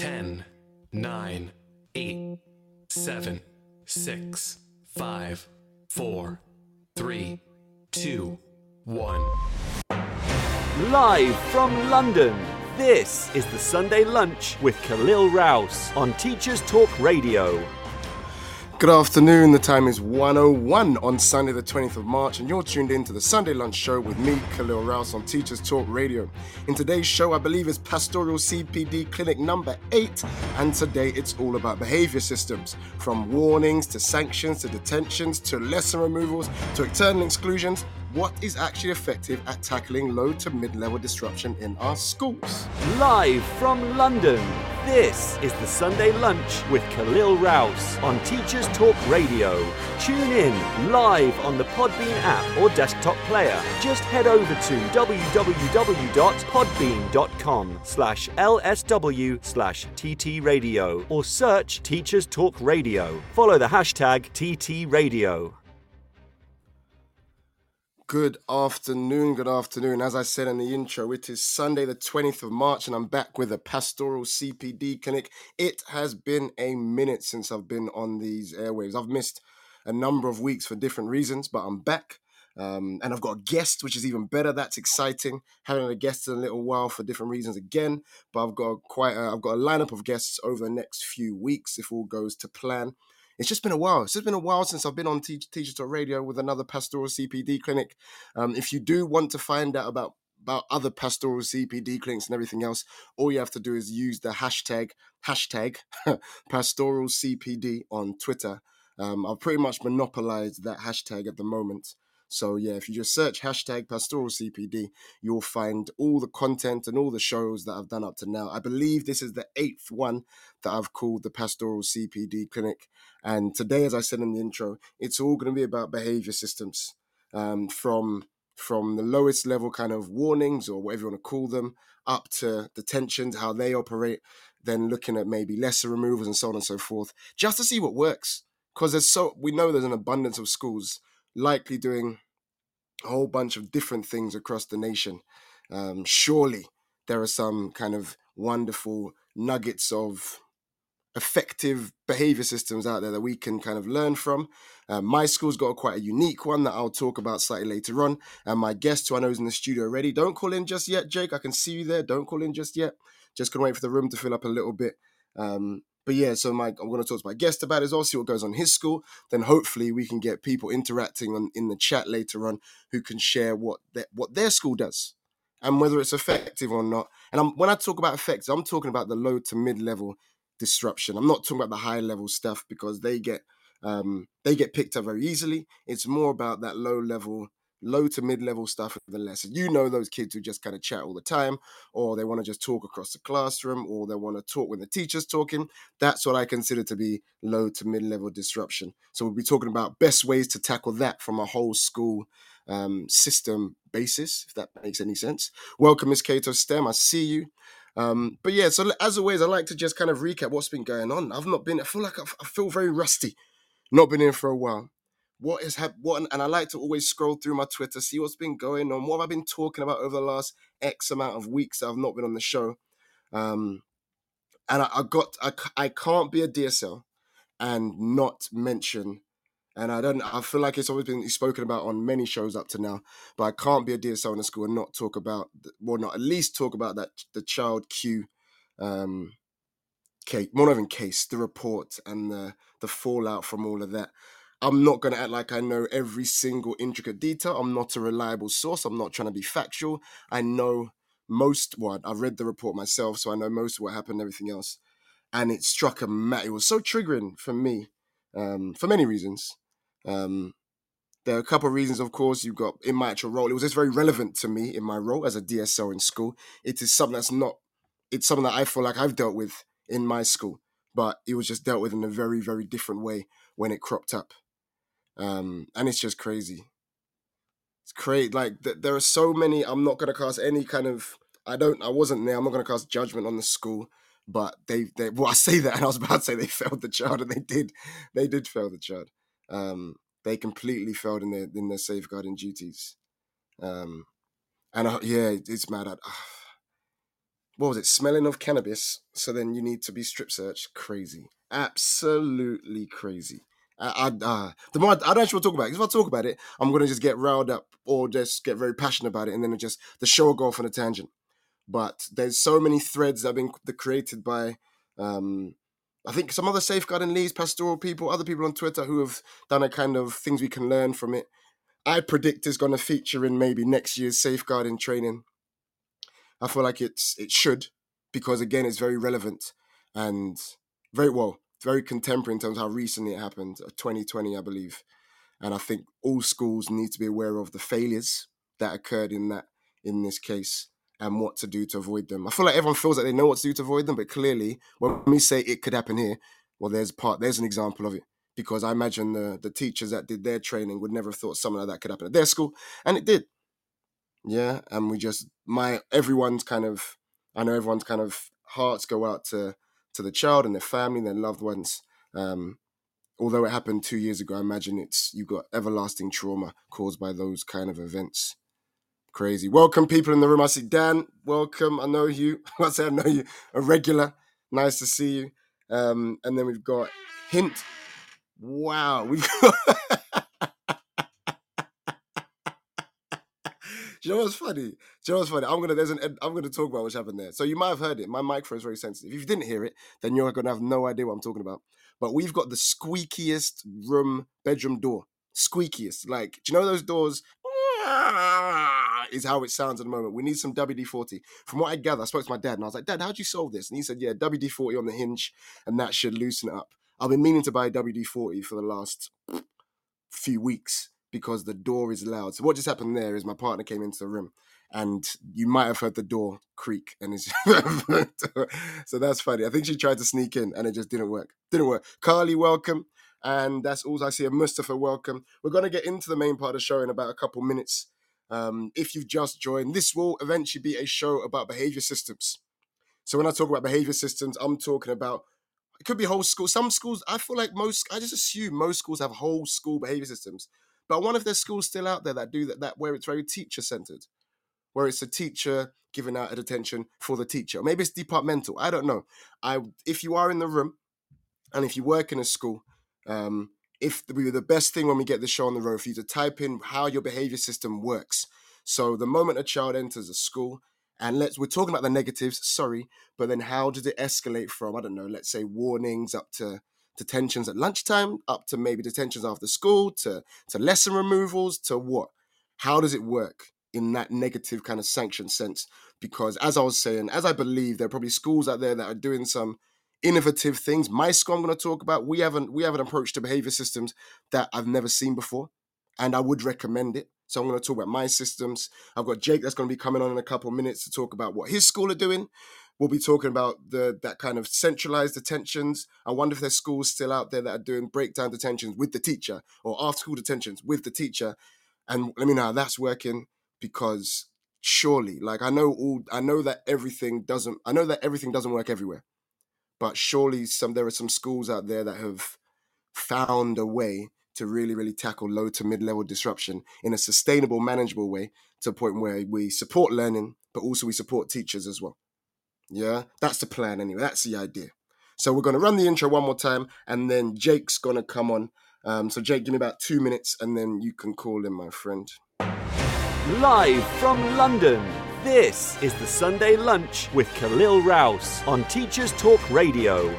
10, 9, 8, 7, 6, 5, 4, 3, 2, 1. Live from London, this is the Sunday Lunch with Khalil Rouse on Teachers Talk Radio. Good afternoon. The time is 101 on Sunday, the 20th of March, and you're tuned in to the Sunday Lunch Show with me, Khalil Rouse, on Teachers Talk Radio. In today's show, I believe is Pastoral CPD Clinic number eight, and today it's all about behavior systems from warnings to sanctions to detentions to lesson removals to external exclusions what is actually effective at tackling low to mid level disruption in our schools. Live from London, this is the Sunday Lunch with Khalil Rouse on Teachers Talk Radio. Tune in live on the Podbean app or desktop player. Just head over to www.podbean.com slash lsw slash ttradio or search Teachers Talk Radio. Follow the hashtag TTRadio. Good afternoon, good afternoon. As I said in the intro, it is Sunday, the 20th of March, and I'm back with a pastoral CPD clinic. It has been a minute since I've been on these airwaves. I've missed a number of weeks for different reasons, but I'm back. Um, and I've got a guest, which is even better. That's exciting. Having a guest in a little while for different reasons again, but I've got quite a, I've got a lineup of guests over the next few weeks if all goes to plan it's just been a while. It's just been a while since I've been on Teach, Teacher Talk Radio with another pastoral CPD clinic. Um, if you do want to find out about about other pastoral CPD clinics and everything else, all you have to do is use the hashtag hashtag pastoral CPD on Twitter. Um, I've pretty much monopolized that hashtag at the moment. So yeah, if you just search hashtag pastoral CPD, you'll find all the content and all the shows that I've done up to now. I believe this is the eighth one that I've called the pastoral CPD clinic. And today, as I said in the intro, it's all going to be about behavior systems um, from from the lowest level kind of warnings or whatever you want to call them up to detentions, how they operate, then looking at maybe lesson removals and so on and so forth, just to see what works. Because there's so we know there's an abundance of schools likely doing a whole bunch of different things across the nation. Um, surely there are some kind of wonderful nuggets of effective behavior systems out there that we can kind of learn from. Uh, my school's got a quite a unique one that I'll talk about slightly later on. And my guest, who I know is in the studio already, don't call in just yet, Jake. I can see you there. Don't call in just yet. Just gonna wait for the room to fill up a little bit. Um, but yeah, so my, I'm going to talk to my guest about it as well, see what goes on his school. Then hopefully we can get people interacting on, in the chat later on who can share what their, what their school does and whether it's effective or not. And I'm, when I talk about effects, I'm talking about the low to mid level disruption. I'm not talking about the high level stuff because they get um, they get picked up very easily. It's more about that low level low to mid level stuff in the lesson. You know those kids who just kind of chat all the time, or they want to just talk across the classroom, or they want to talk when the teacher's talking. That's what I consider to be low to mid level disruption. So we'll be talking about best ways to tackle that from a whole school um, system basis, if that makes any sense. Welcome, Miss Cato STEM. I see you. Um, but yeah, so as always, I like to just kind of recap what's been going on. I've not been, I feel like I feel very rusty, not been in for a while what is hap- what and I like to always scroll through my Twitter, see what's been going on, what have I been talking about over the last X amount of weeks that I've not been on the show. Um, and I, I got I, I can't be a DSL and not mention and I don't I feel like it's always been spoken about on many shows up to now, but I can't be a DSL in the school and not talk about well not at least talk about that the child Q um case more even case, the report and the the fallout from all of that. I'm not going to act like I know every single intricate detail. I'm not a reliable source. I'm not trying to be factual. I know most what I've read the report myself, so I know most of what happened everything else. And it struck a mat. It was so triggering for me um, for many reasons. Um, there are a couple of reasons, of course. You've got in my actual role. It was just very relevant to me in my role as a DSL in school. It is something that's not. It's something that I feel like I've dealt with in my school, but it was just dealt with in a very, very different way when it cropped up um, and it's just crazy. It's crazy. Like th- there are so many. I'm not gonna cast any kind of. I don't. I wasn't there. I'm not gonna cast judgment on the school. But they, they. Well, I say that, and I was about to say they failed the child, and they did. They did fail the child. Um, they completely failed in their in their safeguarding duties. Um, and I, yeah, it's mad. I, what was it, smelling of cannabis. So then you need to be strip searched. Crazy. Absolutely crazy. I, uh, the more I, don't actually want to talk about it. If I talk about it, I'm gonna just get riled up or just get very passionate about it, and then it just the show will go off on a tangent. But there's so many threads that have been created by, um, I think some other safeguarding leads, pastoral people, other people on Twitter who have done a kind of things we can learn from it. I predict is going to feature in maybe next year's safeguarding training. I feel like it's it should because again it's very relevant and very well very contemporary in terms of how recently it happened, 2020, uh, I believe. And I think all schools need to be aware of the failures that occurred in that in this case and what to do to avoid them. I feel like everyone feels like they know what to do to avoid them, but clearly, when we say it could happen here, well, there's part there's an example of it because I imagine the the teachers that did their training would never have thought something like that could happen at their school, and it did. Yeah, and we just my everyone's kind of I know everyone's kind of hearts go out to to the child and their family and their loved ones. Um, although it happened two years ago, I imagine it's you've got everlasting trauma caused by those kind of events. Crazy. Welcome, people in the room. I see Dan. Welcome. I know you. I say I know you. A regular. Nice to see you. Um, and then we've got Hint. Wow. We've got. you know what's funny? Do you know what's funny? I'm gonna there's an I'm gonna talk about what's happened there. So you might have heard it. My microphone is very sensitive. If you didn't hear it, then you're gonna have no idea what I'm talking about. But we've got the squeakiest room bedroom door. Squeakiest. Like, do you know those doors? Is how it sounds at the moment. We need some WD 40. From what I gather, I spoke to my dad and I was like, Dad, how'd you solve this? And he said, Yeah, WD 40 on the hinge, and that should loosen it up. I've been meaning to buy WD 40 for the last few weeks because the door is loud. So what just happened there is my partner came into the room and you might have heard the door creak and it's so that's funny. I think she tried to sneak in and it just didn't work. Didn't work. Carly, welcome. And that's all I see. A Mustafa, welcome. We're to get into the main part of the show in about a couple minutes. Um, if you've just joined, this will eventually be a show about behavior systems. So when I talk about behavior systems, I'm talking about it could be whole school. Some schools, I feel like most, I just assume most schools have whole school behavior systems. But I wonder if there's schools still out there that do that, that where it's very teacher centered, where it's a teacher giving out attention for the teacher. Maybe it's departmental. I don't know. I if you are in the room and if you work in a school, um, if the, the best thing when we get the show on the road for you to type in how your behavior system works. So the moment a child enters a school, and let's we're talking about the negatives, sorry, but then how does it escalate from I don't know, let's say warnings up to detentions at lunchtime, up to maybe detentions after school, to to lesson removals, to what? How does it work in that negative kind of sanction sense? Because as I was saying, as I believe there are probably schools out there that are doing some innovative things. My school I'm going to talk about, we haven't we have an approach to behavior systems that I've never seen before, and I would recommend it. So I'm going to talk about my systems. I've got Jake that's going to be coming on in a couple of minutes to talk about what his school are doing. We'll be talking about the that kind of centralized detentions. I wonder if there's schools still out there that are doing breakdown detentions with the teacher or after school detentions with the teacher. And let me know how that's working because surely, like I know all I know that everything doesn't I know that everything doesn't work everywhere. But surely some there are some schools out there that have found a way to really, really tackle low to mid level disruption in a sustainable, manageable way to a point where we support learning, but also we support teachers as well. Yeah, that's the plan anyway. That's the idea. So we're going to run the intro one more time, and then Jake's going to come on. Um, so Jake, give me about two minutes, and then you can call in, my friend. Live from London, this is the Sunday Lunch with Khalil Rouse on Teachers Talk Radio.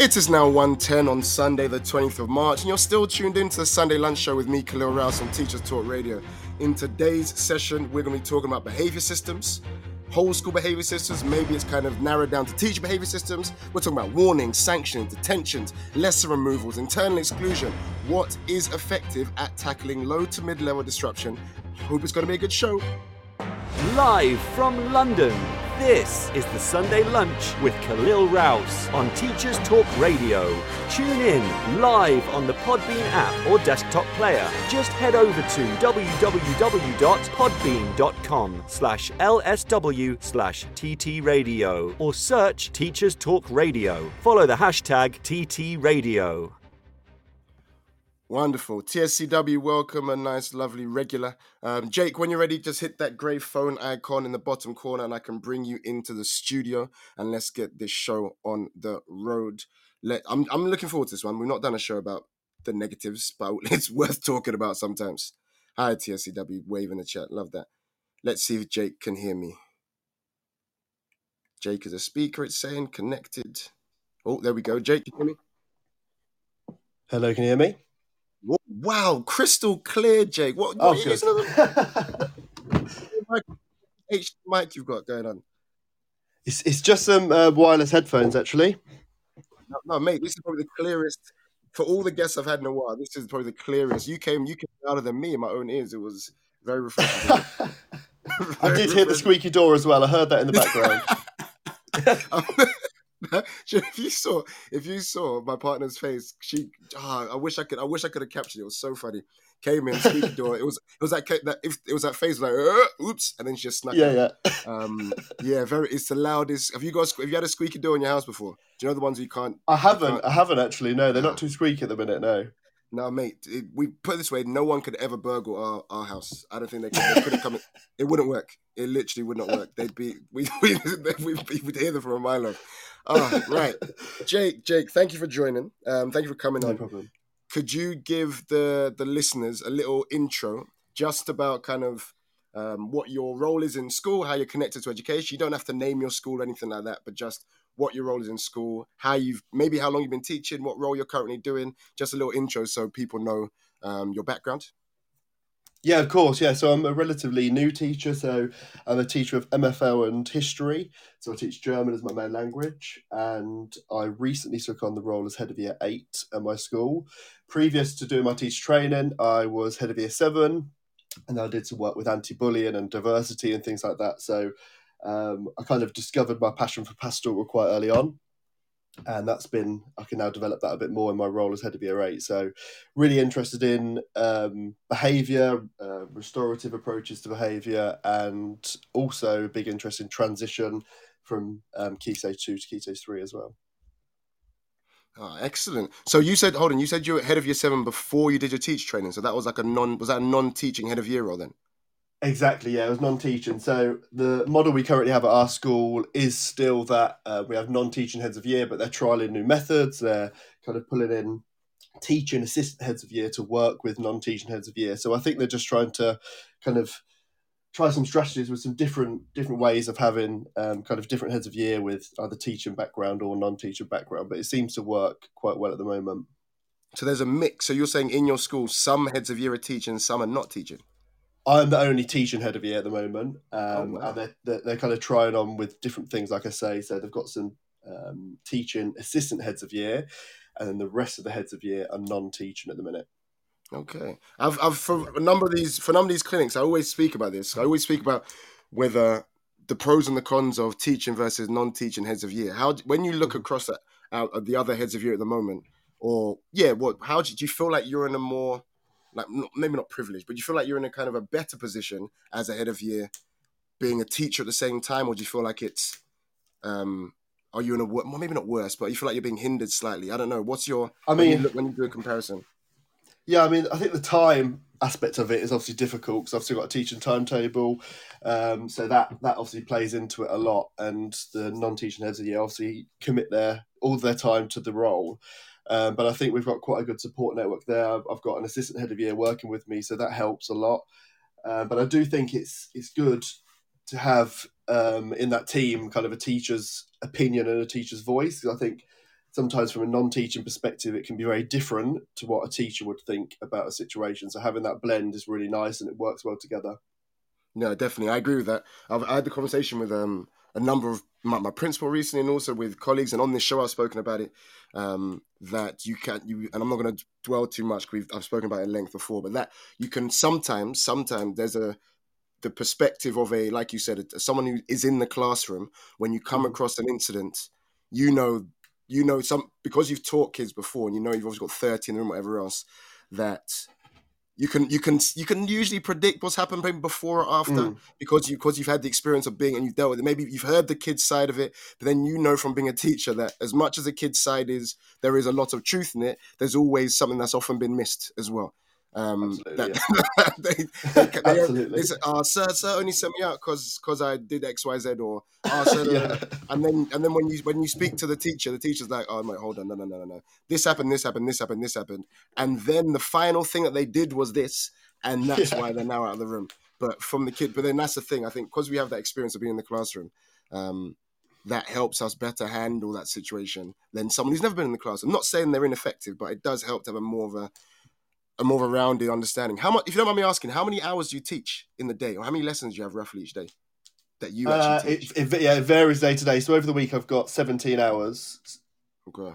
It is now 1.10 on Sunday, the 20th of March, and you're still tuned in to the Sunday Lunch Show with me, Khalil Rouse, on Teachers Talk Radio. In today's session, we're going to be talking about behavior systems, whole school behavior systems. Maybe it's kind of narrowed down to teacher behavior systems. We're talking about warnings, sanctions, detentions, lesson removals, internal exclusion. What is effective at tackling low to mid level disruption? Hope it's going to be a good show. Live from London, this is the Sunday Lunch with Khalil Rouse on Teachers Talk Radio. Tune in live on the Podbean app or desktop player. Just head over to www.podbean.com slash lsw slash ttradio or search Teachers Talk Radio. Follow the hashtag TT Radio. Wonderful. TSCW, welcome, a nice, lovely regular. Um, Jake, when you're ready, just hit that grey phone icon in the bottom corner and I can bring you into the studio and let's get this show on the road. Let I'm, I'm looking forward to this one. We've not done a show about the negatives, but it's worth talking about sometimes. Hi, TSCW, wave in the chat. Love that. Let's see if Jake can hear me. Jake is a speaker, it's saying connected. Oh, there we go. Jake, can you hear me? Hello, can you hear me? Wow, crystal clear, Jake. What, Oh, what are you using H mic you've got going on? It's, it's just some uh, wireless headphones, actually. No, no, mate, this is probably the clearest for all the guests I've had in a while. This is probably the clearest. You came, you came louder than me in my own ears. It was very refreshing. I did hear the squeaky door as well. I heard that in the background. if you saw, if you saw my partner's face, she, ah, I wish I could, I wish I could have captured it. It was so funny. Came in, squeaky door. It was, it was that, that if it was that face like, uh, oops, and then she just snuck. yeah, out. yeah. Um, yeah, very. It's the loudest. Have you got? Have you had a squeaky door in your house before? Do you know the ones you can't? I haven't. I haven't actually. No, they're not too squeaky at the minute. No. No, mate. It, we put it this way: no one could ever burgle our, our house. I don't think they could. They couldn't come. in- It wouldn't work. It literally would not work. They'd be. We we we would hear them from a mile off. Oh, right. Jake, Jake, thank you for joining. Um, thank you for coming No on. problem. Could you give the the listeners a little intro, just about kind of um, what your role is in school, how you're connected to education? You don't have to name your school or anything like that, but just what your role is in school, how you've maybe how long you've been teaching, what role you're currently doing. Just a little intro so people know um, your background. Yeah, of course. Yeah, so I'm a relatively new teacher. So I'm a teacher of MFL and history. So I teach German as my main language. And I recently took on the role as head of year eight at my school. Previous to doing my teacher training, I was head of year seven. And I did some work with anti bullying and diversity and things like that. So um, I kind of discovered my passion for pastoral quite early on. And that's been, I can now develop that a bit more in my role as head of year eight. So really interested in um, behavior, uh, restorative approaches to behavior, and also a big interest in transition from um, Key Stage 2 to Key Stage 3 as well. Oh, excellent. So you said, hold on, you said you were head of year seven before you did your teach training. So that was like a non, was that a non-teaching head of year role then? Exactly, yeah, it was non teaching. So the model we currently have at our school is still that uh, we have non teaching heads of year, but they're trialing new methods. They're kind of pulling in teaching assistant heads of year to work with non teaching heads of year. So I think they're just trying to kind of try some strategies with some different different ways of having um, kind of different heads of year with either teaching background or non teaching background. But it seems to work quite well at the moment. So there's a mix. So you're saying in your school, some heads of year are teaching, some are not teaching. I'm the only teaching head of year at the moment, um, Oh, wow. and they're, they're, they're kind of trying on with different things, like I say. So they've got some um, teaching assistant heads of year, and then the rest of the heads of year are non-teaching at the minute. Okay, I've, I've for a number of these for a number of these clinics, I always speak about this. I always speak about whether the pros and the cons of teaching versus non-teaching heads of year. How when you look across at, out at the other heads of year at the moment, or yeah, what? How do you, feel like you're in a more like maybe not privileged, but you feel like you're in a kind of a better position as a head of year, being a teacher at the same time, or do you feel like it's um are you in a well, maybe not worse, but you feel like you're being hindered slightly? I don't know. What's your I when you mean, look when you do a comparison? Yeah, I mean, I think the time aspect of it is obviously difficult because I've still got a teaching timetable, um, so that that obviously plays into it a lot. And the non-teaching heads of the year obviously commit their all their time to the role. Um, but I think we've got quite a good support network there. I've, got an assistant head of year working with me, so that helps a lot. Uh, but I do think it's it's good to have um, in that team kind of a teacher's opinion and a teacher's voice. I think sometimes from a non-teaching perspective it can be very different to what a teacher would think about a situation so having that blend is really nice and it works well together No, definitely, I agree with that. I've I had the conversation with um a number of my, my principal recently, and also with colleagues, and on this show I've spoken about it. Um, that you can you, and I'm not going to dwell too much. 'cause We've I've spoken about it at length before, but that you can sometimes, sometimes there's a the perspective of a like you said, a- someone who is in the classroom. When you come Mhm. across an incident, you know, you know some because you've taught kids before, and you know you've always got 30 in the room, whatever else. That you can you can you can usually predict what's happened maybe before or after Mm. because you because you've had the experience of being and you've dealt with it. Maybe you've heard the kid's side of it, but then you know from being a teacher that as much as the kid's side is there is a lot of truth in it. There's always something that's often been missed as well. Um, Absolutely, that, they, they, they, Absolutely. they "Oh, sir, sir only sent me out because because I did X, Y, Z, or "Oh, sir, Yeah. and then and then when you when you speak to the teacher, the teacher's like, "Oh, wait, hold on, no, no, no, no, no. This happened, this happened, this happened, this happened," and then the final thing that they did was this, and that's Yeah. why they're now out of the room. But from the kid, but then that's the thing. I think because we have that experience of being in the classroom, um, that helps us better handle that situation than someone who's never been in the class. I'm not saying they're ineffective, but it does help to have a more of a a more rounded understanding. How much, if you don't mind me asking, how many hours do you teach in the day, or how many lessons do you have roughly each day that you Uh, actually it, teach? it, yeah, it varies day to day. So over the week, I've got 17 hours. okay.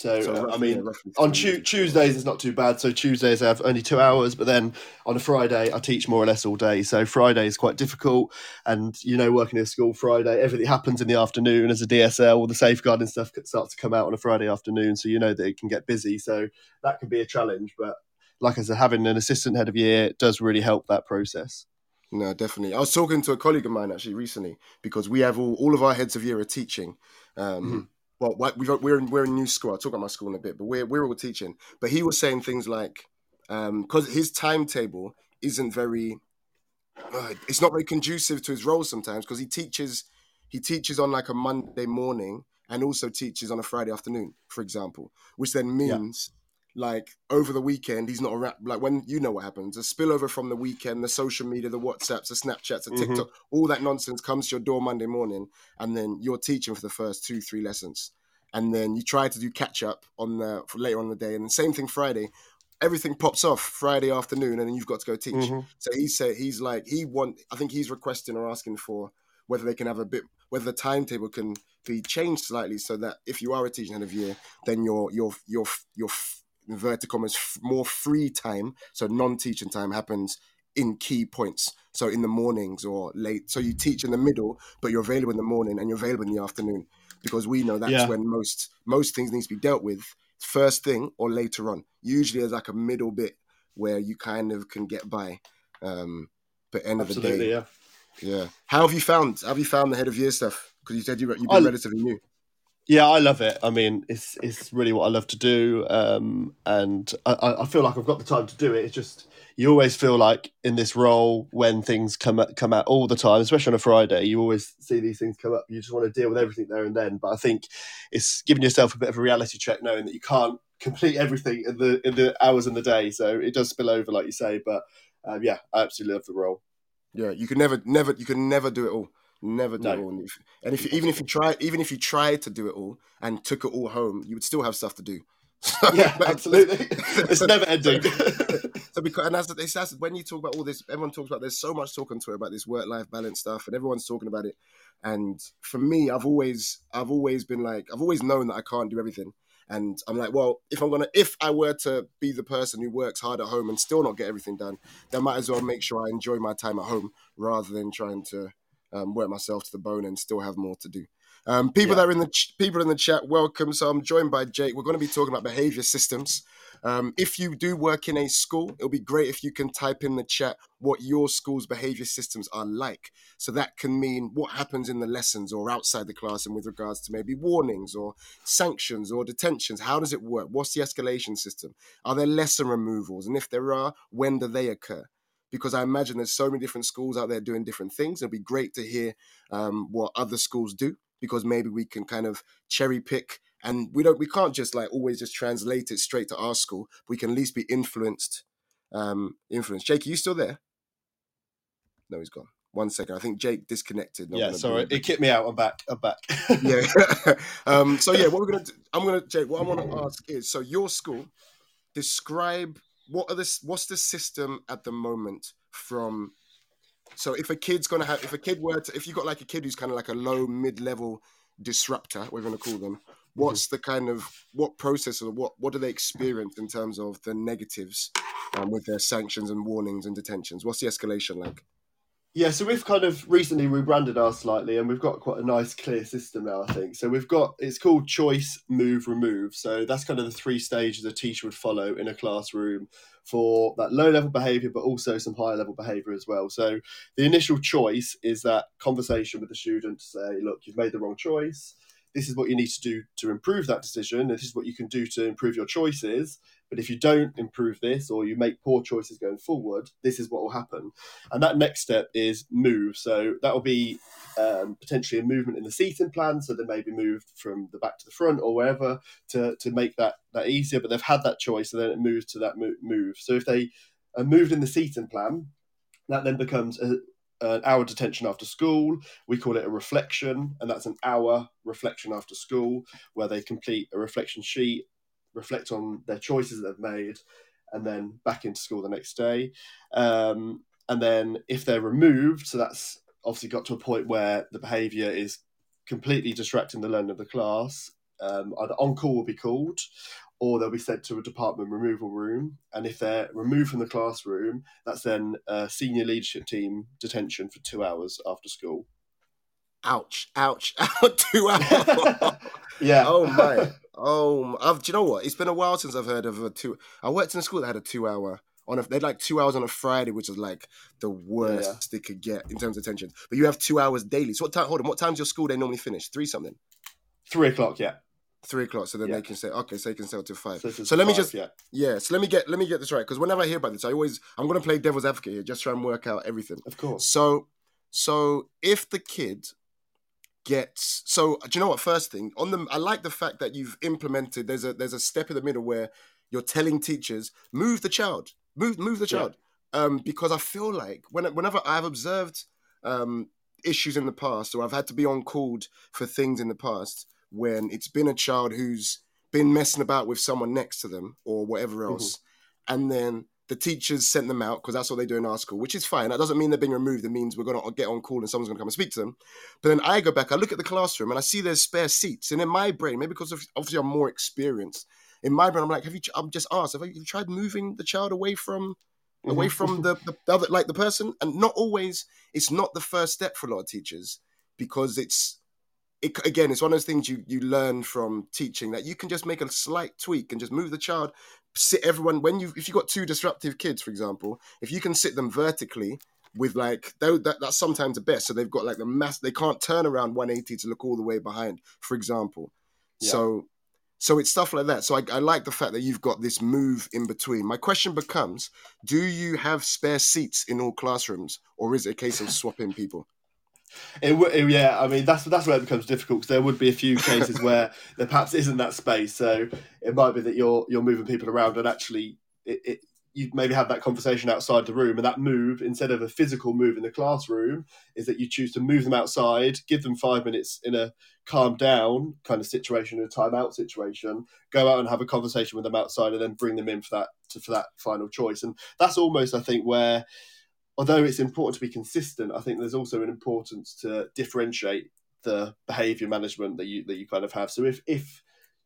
So, So uh, I yeah, mean, roughly on tu- Tuesdays it's not too bad. So Tuesdays I have only two hours, but then on a Friday I teach more or less all day. So Friday is quite difficult, and you know, working in a school Friday, everything happens in the afternoon as a DSL. All the safeguarding stuff starts to come out on a Friday afternoon, so you know that it can get busy. So that can be a challenge, but like I said, having an assistant head of year does really help that process. No, definitely. I was talking to a colleague of mine actually recently because we have all, all of our heads of year are teaching. Um, Mhm. Well, we've, we're, in, we're in new school. I'll talk about my school in a bit, but we're we're all teaching. But he was saying things like because his timetable isn't very, uh, it's not very conducive to his role sometimes because he teaches he teaches on like a Monday morning and also teaches on a Friday afternoon, for example, which then means like over the weekend he's not around like when you know what happens. A spillover from the weekend the social media the whatsapps the snapchats the Mhm. tiktok all that nonsense comes to your door monday morning and then you're teaching for the first two three lessons. And then you try to do catch up on the for later on in the day. And the same thing friday. Everything pops off friday afternoon and then you've got to go teach. Mhm. so he said he's like he want i think he's requesting or asking for whether they can have a bit whether the timetable can be changed slightly so that if you are a teaching head of year then your your your your inverted commas f- more free time so non-teaching time happens in key points. So in the mornings or late so you teach in the middle but you're available in the morning and you're available in the afternoon. Because we know that's Yeah. when most most things need to be dealt with first thing or later on. Usually there's like a middle bit where you kind of can get by um but end of the day. Yeah. yeah. How have you found have you found the head of year stuff? Because you said you, you've I- been relatively new Yeah, I love it. I mean, it's it's really what I love to do, um, and I- I, feel like I've got the time to do it. It's just you always feel like in this role when things come come out all the time, especially on a Friday, you always see these things come up. You just want to deal with everything there and then. But I think it's giving yourself a bit of a reality check, knowing that you can't complete everything in the in the hours in the day. So it does spill over, like you say. But um, yeah, I absolutely love the role. Yeah, you can never, never, you can never do it all. Never do No. it all. And if, and if even if you try, even if you tried to do it all and took it all home, you would still have stuff to do. Yeah, Like, absolutely. it's never ending. so because and that's, that's, that's when you talk about all this, everyone talks about. There's so much talking to about this work-life balance stuff, and everyone's talking about it. And for me, I've always, I've always been like, I've always known that I can't do everything. And I'm like, well, if I'm gonna, if I were to be the person who works hard at home and still not get everything done, then I might as well make sure I enjoy my time at home rather than trying to um, work myself to the bone and still have more to do. Um, people Yeah. that are in the ch- people in the chat, welcome. So I'm joined by Jake. We're going to be talking about behavior systems. Um, if you do work in a school, it'll be great if you can type in the chat what your school's behavior systems are like. So that can mean what happens in the lessons or outside the classroom with regards to maybe warnings or sanctions or detentions. How does it work? What's the escalation system? Are there lesson removals? And if there are, when do they occur? Because I imagine there's so many different schools out there doing different things. It'd be great to hear um, what other schools do because maybe we can kind of cherry pick and we don't we can't just like always just translate it straight to our school. We can at least be influenced. Um, influenced. Jake, are you still there? No, he's gone. One second. I think Jake disconnected. Yeah, sorry, it kicked me out. I'm back. I'm back. yeah. um, so yeah, what we're gonna do, I'm gonna Jake, what I want to ask is so your school, describe what are this what's the system at the moment from so if a kid's gonna have if a kid were to if you got like a kid who's kind of like a low mid-level disruptor, we're gonna call them, what's the kind of what process or what what do they experience in terms of the negatives um, with their sanctions and warnings and detentions? What's the escalation like? Yeah, so we've kind of recently rebranded ours slightly, and we've got quite a nice, clear system now. I think so. We've got it's called choice, move, remove. So that's kind of the three stages a teacher would follow in a classroom for that low level behavior, but also some higher level behavior as well. So the initial choice is that conversation with the student to say, "Look, you've made the wrong choice this is what you need to do to improve that decision. This is what you can do to improve your choices. But if you don't improve this or you make poor choices going forward, this is what will happen. And that next step is move. So that will be um, potentially a movement in the seating plan. So they may be moved from the back to the front or wherever to, to make that, that easier. But they've had that choice and then it moves to that move. So if they are moved in the seating plan, that then becomes a, an hour detention after school. We call it a reflection, and that's an hour reflection after school where they complete a reflection sheet, reflect on their choices that they've made, and then back into school the next day. Um, and then if they're removed, so that's obviously got to a point where the behaviour is completely distracting the learning of the class. Um, either on call will be called, or they'll be sent to a department removal room. And if they're removed from the classroom, that's then a senior leadership team detention for two hours after school. Ouch! Ouch! Ouch! two hours. yeah. Oh my. Oh, I've, do you know what? It's been a while since I've heard of a two. I worked in a school that had a two-hour on a. They had like two hours on a Friday, which is like the worst yeah. they could get in terms of attention. But you have two hours daily. So what time? Hold on. What time's your school They normally finish? Three something. Three o'clock. Yeah three o'clock, so then yeah. they can say, okay, so they can sell till five. So, so let me just, yeah. yeah, so let me get let me get this right because whenever I hear about this, I always I'm gonna play devil's advocate here, just try and work out everything. Of course. So, so if the kid gets, so do you know what? First thing on the, I like the fact that you've implemented. There's a there's a step in the middle where you're telling teachers move the child, move move the child, yeah. um, because I feel like when whenever I've observed um issues in the past or I've had to be on called for things in the past when it's been a child who's been messing about with someone next to them or whatever mm-hmm. else, mm-hmm. and then the teachers sent them out because that's what they do in our school, which is fine. That doesn't mean they're being removed. It means we're going to get on call and someone's going to come and speak to them. But then I go back, I look at the classroom and I see there's spare seats. And in my brain, maybe because of, obviously I'm more experienced, in my brain, I'm like, have you, I'm just asked, have you tried moving the child away from, mm-hmm. away from the, the, the other, like the person? And not always, it's not the first step for a lot of teachers because it's, it, again, it's one of those things you you learn from teaching that you can just make a slight tweak and just move the child, sit everyone when you if you've got two disruptive kids, for example, if you can sit them vertically with like that, that's sometimes the best. So they've got like the mass, they can't turn around 180 to look all the way behind, for example. Yeah. So so it's stuff like that. So I, I, like the fact that you've got this move in between. My question becomes: Do you have spare seats in all classrooms, or is it a case of swapping people? It, it, yeah, I mean that's that's where it becomes difficult because there would be a few cases where there perhaps isn't that space. So it might be that you're you're moving people around and actually it, it you maybe have that conversation outside the room and that move instead of a physical move in the classroom is that you choose to move them outside give them five minutes in a calm down kind of situation a timeout situation go out and have a conversation with them outside and then bring them in for that to, for that final choice and that's almost i think where although it's important to be consistent, I think there's also an importance to differentiate the behavior management that you that you kind of have. So if if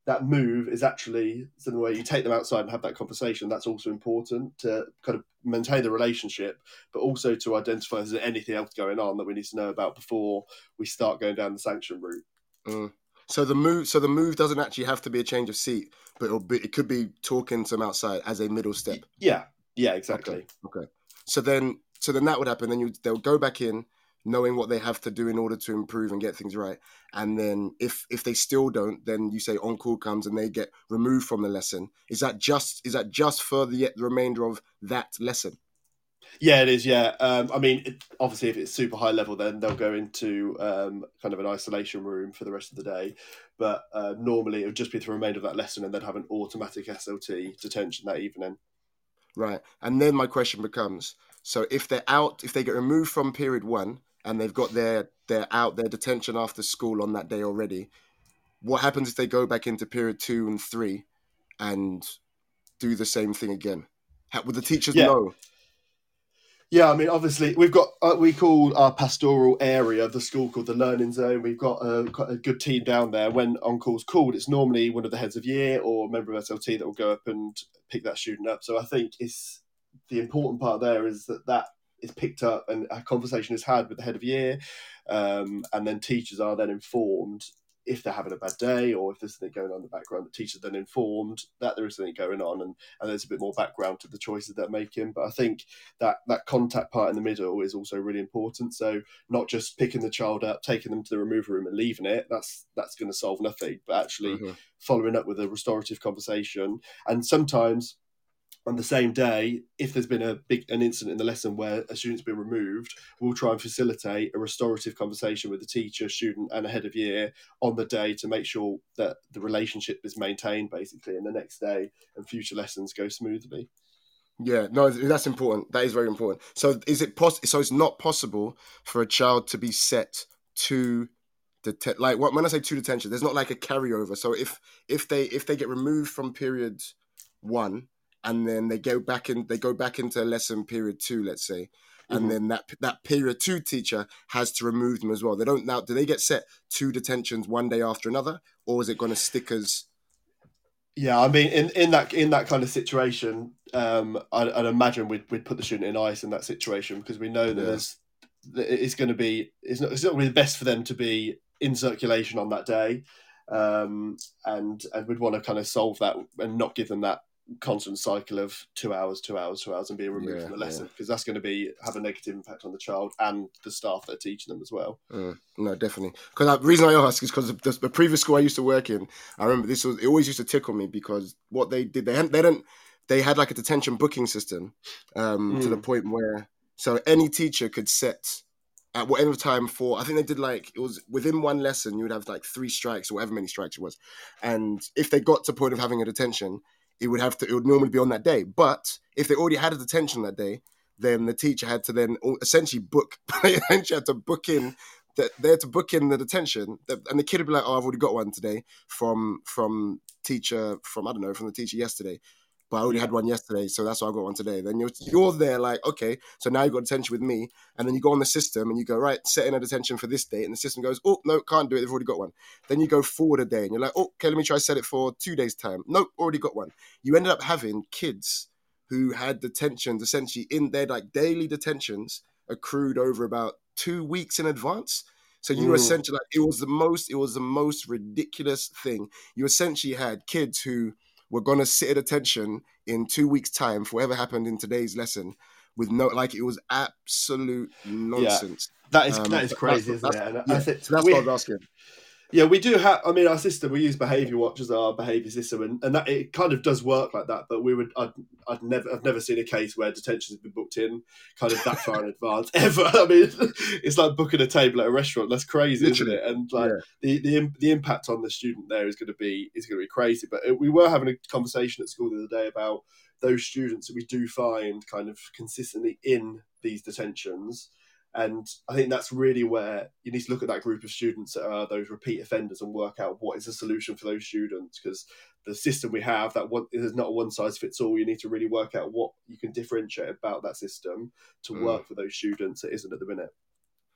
that move is actually something where you take them outside and have that conversation, that's also important to kind of maintain the relationship, but also to identify is there anything else going on that we need to know about before we start going down the sanction route. Mm. So the move, so the move doesn't actually have to be a change of seat, but it'll be, it could be talking to them outside as a middle step. Yeah, yeah, exactly. Okay. okay. So then so then that would happen. Then you they'll go back in knowing what they have to do in order to improve and get things right. And then if if they still don't, then you say on call comes and they get removed from the lesson. Is that just is that just for the, the remainder of that lesson? Yeah, it is. Yeah, um, I mean, it, obviously, if it's super high level, then they'll go into um, kind of an isolation room for the rest of the day. But uh, normally, it would just be the remainder of that lesson, and then have an automatic SLT detention that evening. Right, and then my question becomes: so if they're out, if they get removed from period one and they've got their they're out their detention after school on that day already, what happens if they go back into period two and three and do the same thing again? How, would the teachers yeah. know? Yeah, I mean, obviously, we've got uh, we call our pastoral area of the school called the Learning Zone. We've got a, a good team down there. When on call's called, it's normally one of the heads of year or a member of SLT that will go up and pick that student up. So I think it's the important part there is that that is picked up and a conversation is had with the head of year, um, and then teachers are then informed if they're having a bad day or if there's something going on in the background, the teacher's then informed that there is something going on and, and there's a bit more background to the choices they're making. But I think that that contact part in the middle is also really important. So not just picking the child up, taking them to the removal room and leaving it, that's that's going to solve nothing, but actually mm-hmm. following up with a restorative conversation. And sometimes on the same day, if there's been a big an incident in the lesson where a student's been removed, we'll try and facilitate a restorative conversation with the teacher, student, and a head of year on the day to make sure that the relationship is maintained basically, and the next day and future lessons go smoothly. Yeah, no, that's important. That is very important. So, is it possible? So, it's not possible for a child to be set to the like when I say to detention, there's not like a carryover. So, if if they if they get removed from period one and then they go back in they go back into lesson period two let's say and mm-hmm. then that that period two teacher has to remove them as well they don't now do they get set two detentions one day after another or is it going to stick as yeah i mean in, in that in that kind of situation um I'd, I'd, imagine we'd, we'd put the student in ice in that situation because we know that yeah. there's it's going to be it's not it's not really the best for them to be in circulation on that day um and and we'd want to kind of solve that and not give them that constant cycle of two hours, two hours, two hours, and being removed yeah, from the lesson because yeah. that's going to be have a negative impact on the child and the staff that are teaching them as well. Mm, no, definitely. Because the reason I ask is because the, the, previous school I used to work in, I remember this was it always used to tickle me because what they did they hadn't they didn't they had like a detention booking system um, mm. to the mm. point where so any teacher could set at whatever time for I think they did like it was within one lesson you would have like three strikes or whatever many strikes it was, and if they got to point of having a detention, it would have to it would normally be on that day. But if they already had a detention that day, then the teacher had to then essentially book essentially had to book in that they had to book in the detention and the kid would be like oh i've already got one today from from teacher from i don't know from the teacher yesterday but I already had one yesterday, so that's why I got one today. Then you're you're there like, okay, so now you've got detention with me, and then you go on the system and you go right, set in a detention for this date, and the system goes, oh no, can't do it. They've already got one. Then you go forward a day, and you're like, oh, okay, let me try set it for two days time. Nope, already got one. You ended up having kids who had detentions essentially in their like daily detentions accrued over about two weeks in advance. So you mm. essentially like it was the most it was the most ridiculous thing. You essentially had kids who we're going to sit at attention in two weeks' time for whatever happened in today's lesson with no like it was absolute nonsense. Yeah. That is um, that is crazy, isn't it? And yeah, so that's we, what I was asking. Yeah, we do have. I mean, our system we use Behaviour Watch as our behaviour system, and, and that it kind of does work like that. But we would, I'd, I'd never, I've never seen a case where detentions have been booked in kind of that far in advance ever. I mean, it's like booking a table at a restaurant. That's crazy, Literally. isn't it? And like yeah. the, the the impact on the student there is going to be is going to be crazy. But uh, we were having a conversation at school the other day about those students that we do find kind of consistently in these detentions and I think that's really where you need to look at that group of students that are those repeat offenders and work out what is the solution for those students. Because the system we have, that one is not a one size fits all. You need to really work out what you can differentiate about that system to mm. work for those students. that isn't at the minute.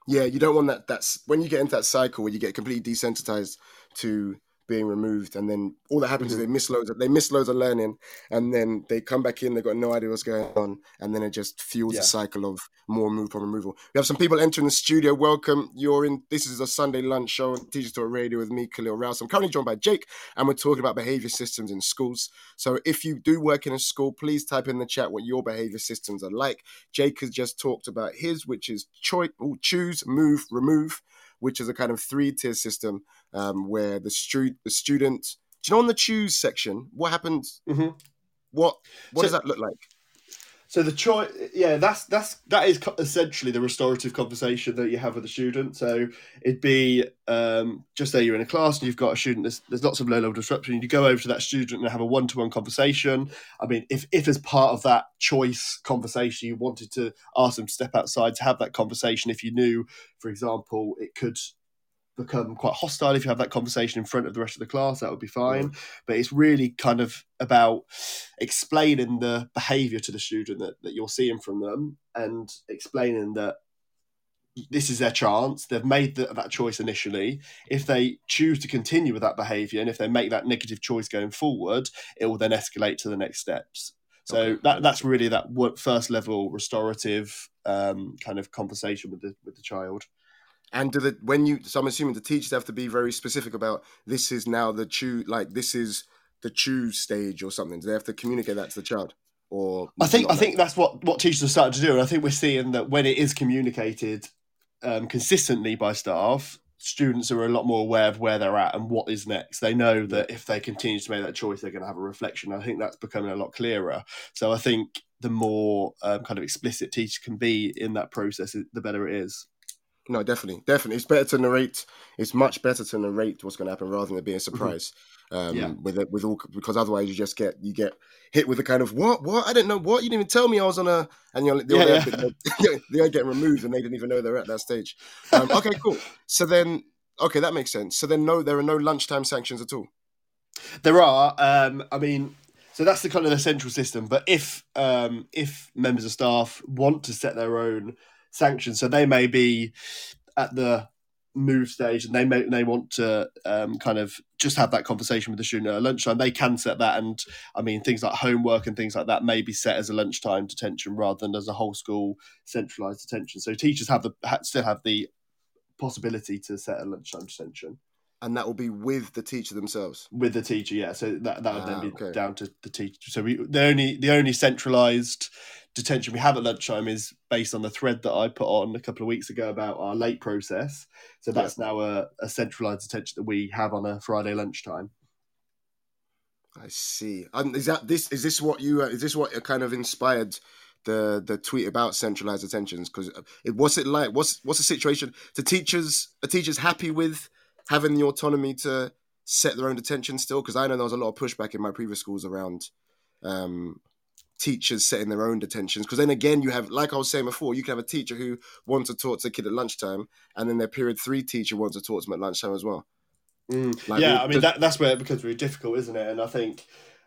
Yeah, you don't want that. That's when you get into that cycle where you get completely desensitized to being removed, and then all that happens mm-hmm. is they miss loads. Of, they miss loads of learning, and then they come back in. They got no idea what's going on, and then it just fuels yeah. a cycle of more move on removal. We have some people entering the studio. Welcome. You're in. This is a Sunday lunch show on Talk Radio with me, Khalil Rouse. I'm currently joined by Jake, and we're talking about behavior systems in schools. So if you do work in a school, please type in the chat what your behavior systems are like. Jake has just talked about his, which is choice, choose, move, remove which is a kind of three tier system um, where the, stu- the student, do you know, on the choose section, what happens? Mm-hmm. What what so, does that look like? So the choice, yeah, that's that's that is essentially the restorative conversation that you have with the student. So it'd be um, just say you're in a class and you've got a student. There's, there's lots of low level disruption. You go over to that student and have a one to one conversation. I mean, if if as part of that choice conversation you wanted to ask them to step outside to have that conversation, if you knew, for example, it could become quite hostile. If you have that conversation in front of the rest of the class that would be fine. But it's really kind of about explaining the behavior to the student that, that you're seeing from them and explaining that this is their chance. They've made the, that choice initially. If they choose to continue with that behavior and if they make that negative choice going forward it will then escalate to the next steps. So Okay. that that's really that first level restorative um, kind of conversation with the with the child. And do the when you so I'm assuming the teachers have to be very specific about this is now the chew like this is the chew stage or something. Do they have to communicate that to the child? Or I think I think that's what what teachers are starting to do, and I think we're seeing that when it is communicated um, consistently by staff, students are a lot more aware of where they're at and what is next. They know that if they continue to make that choice, they're going to have a reflection. I think that's becoming a lot clearer. So I think the more um, kind of explicit teachers can be in that process, the better it is. No, definitely, definitely. It's better to narrate. It's much better to narrate what's going to happen rather than it being a surprise. Um, Yeah. With it, with all because otherwise you just get you get hit with a kind of what what I didn't know what you didn't even tell me I was on a and you're they're, Yeah, they're, they're getting removed and they didn't even know they're at that stage. Um, okay, cool. So then, okay, that makes sense. So then, no, there are no lunchtime sanctions at all. There are. Um, I mean, so that's the kind of the central system. But if um, if members of staff want to set their own sanctions, so they may be at the move stage and they may they want to um, kind of just have that conversation with the student at lunchtime, they can set that. And I mean, things like homework and things like that may be set as a lunchtime detention rather than as a whole school centralised detention. So teachers have the still have the possibility to set a lunchtime detention And that will be with the teacher themselves. with the teacher yeah so that that would Ah, then be okay. down to the teacher so we the only the only centralized detention we have at lunchtime is based on the thread that i put on a couple of weeks ago about our late process so that's now a, a centralized detention that we have on a friday lunchtime I see. And is that this? Is this what you? Uh, is this what kind of inspired the the tweet about centralized attentions? Because it what's it like? What's what's the situation? The teachers are teachers happy with having the autonomy to set their own detention still? Because I know there was a lot of pushback in my previous schools around um, teachers setting their own detentions. Because then again, you have like I was saying before, you can have a teacher who wants to talk to a kid at lunchtime, and then their period three teacher wants to talk to them at lunchtime as well. Like, yeah the- i mean the- that, that's where it becomes really difficult isn't it and i think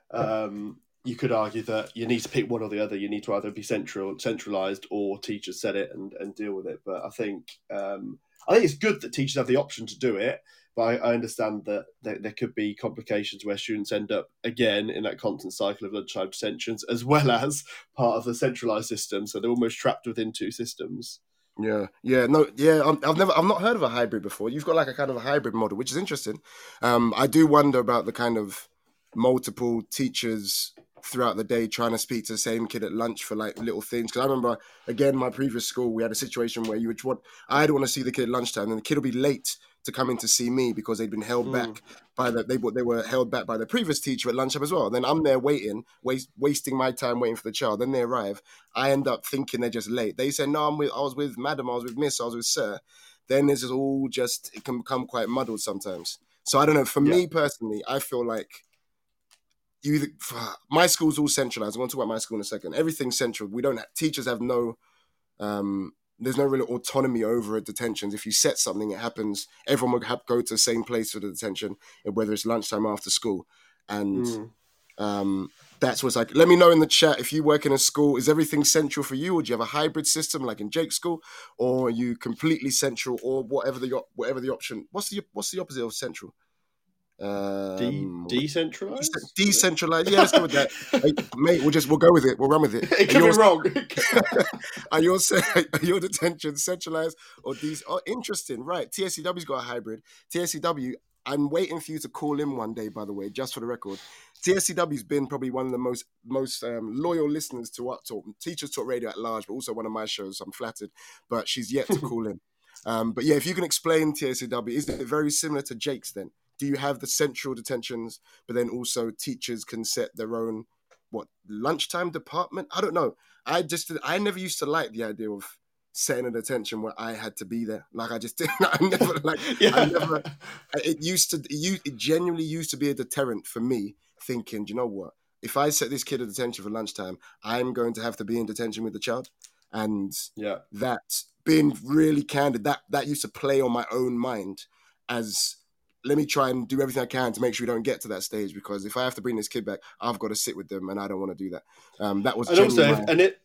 um, you could argue that you need to pick one or the other you need to either be central centralized or teachers set it and, and deal with it but i think um, i think it's good that teachers have the option to do it but I, I understand that there, there could be complications where students end up again in that constant cycle of lunchtime detentions as well as part of the centralized system so they're almost trapped within two systems Yeah, yeah, no, yeah. I'm, I've never, I've not heard of a hybrid before. You've got like a kind of a hybrid model, which is interesting. Um, I do wonder about the kind of multiple teachers throughout the day trying to speak to the same kid at lunch for like little things. Because I remember, again, my previous school, we had a situation where you would want, I'd want to see the kid at lunchtime, and the kid would be late to come in to see me because they'd been held Mm. back by the they were they were held back by the previous teacher at lunchtime as well. Then I'm there waiting, waste, wasting my time waiting for the child. Then they arrive. I end up thinking they're just late. They say, "No, I'm with. I was with madam. I was with miss. I was with sir." Then this is all just it can become quite muddled sometimes. So I don't know. For me personally, I feel like you. either- My school's all centralized. I want to talk about my school in a second. Everything's central. We don't. Teachers have no. Um, there's no real autonomy over detentions. If you set something, it happens. Everyone will have, go to the same place for the detention, whether it's lunchtime or after school, and Mm. um, that's what's like. Let me know in the chat if you work in a school. Is everything central for you, or do you have a hybrid system like in Jake's school, or are you completely central, or whatever the whatever the option? What's the what's the opposite of central? De- Um, decentralized decentralized. Yeah, let's go with that. Hey, mate, we'll just we'll go with it. We'll run with it. it could be wrong are your are your detention centralized or these? Oh, interesting. Right. TSCW's got a hybrid. TSCW. I'm waiting for you to call in one day. By the way, just for the record, TSCW's been probably one of the most most um, loyal listeners to what talk teachers talk radio at large, but also one of my shows. I'm flattered, but she's yet to call in. Um, but yeah, if you can explain TSCW, is it very similar to Jake's? Then do you have the central detentions, but then also teachers can set their own what lunchtime department? I don't know. I just I never used to like the idea of setting a detention where I had to be there. Like I just didn't. I never like. yeah I never. It used to. It, it genuinely used to be a deterrent for me. Thinking, do you know what? If I set this kid at detention for lunchtime, I'm going to have to be in detention with the child, and yeah that being really candid, that that used to play on my own mind as let me try and do everything I can to make sure we don't get to that stage because if I have to bring this kid back, I've got to sit with them and I don't want to do that. Um, that was and also if, and it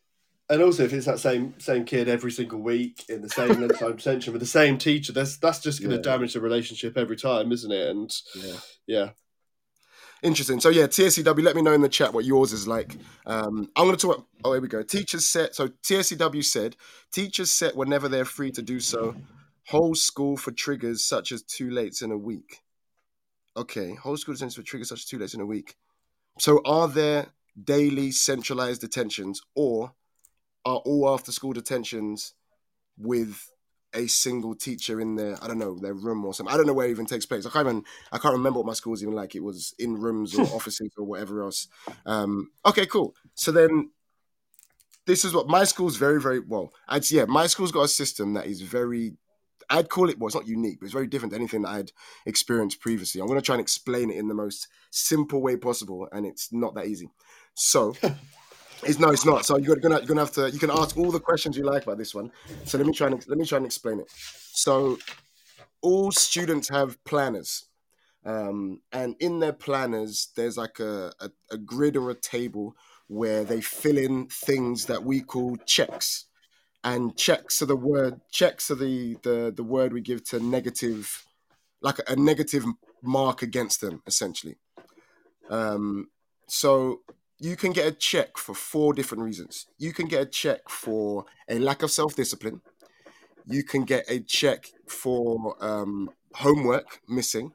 and also if it's that same same kid every single week in the same lunchtime detention with the same teacher that's that's just going to Yeah. damage the relationship every time isn't it and yeah. yeah Interesting. So yeah, TSCW. Let me know in the chat what yours is like. Um, I'm going to talk. Oh, here we go. Teachers set. So TSCW said teachers set whenever they're free to do so. Whole school for triggers such as two lates in a week. Okay, whole school detention for triggers such as two lates in a week. So are there daily centralized detentions, or are all after school detentions with a single teacher in their I don't know their room or something. I don't know where it even takes place. I can't even I can't remember what my school was even like. It was in rooms or offices or whatever else. Um, okay, cool. So then this is what my school's very very well. I'd yeah, my school's got a system that is very. I'd call it well, it's not unique, but it's very different to anything that I'd experienced previously. I'm going to try and explain it in the most simple way possible, and it's not that easy. So It's no, it's not. So you're gonna you're gonna have to you can ask all the questions you like about this one. So let me try and let me try and explain it. So all students have planners, um, and in their planners there's like a, a, a grid or a table where they fill in things that we call checks, and checks are the word checks are the the the word we give to negative, like a, negative mark against them essentially. Um, so you can get a check for four different reasons. You can get a check for a lack of self discipline. You can get a check for um, homework missing.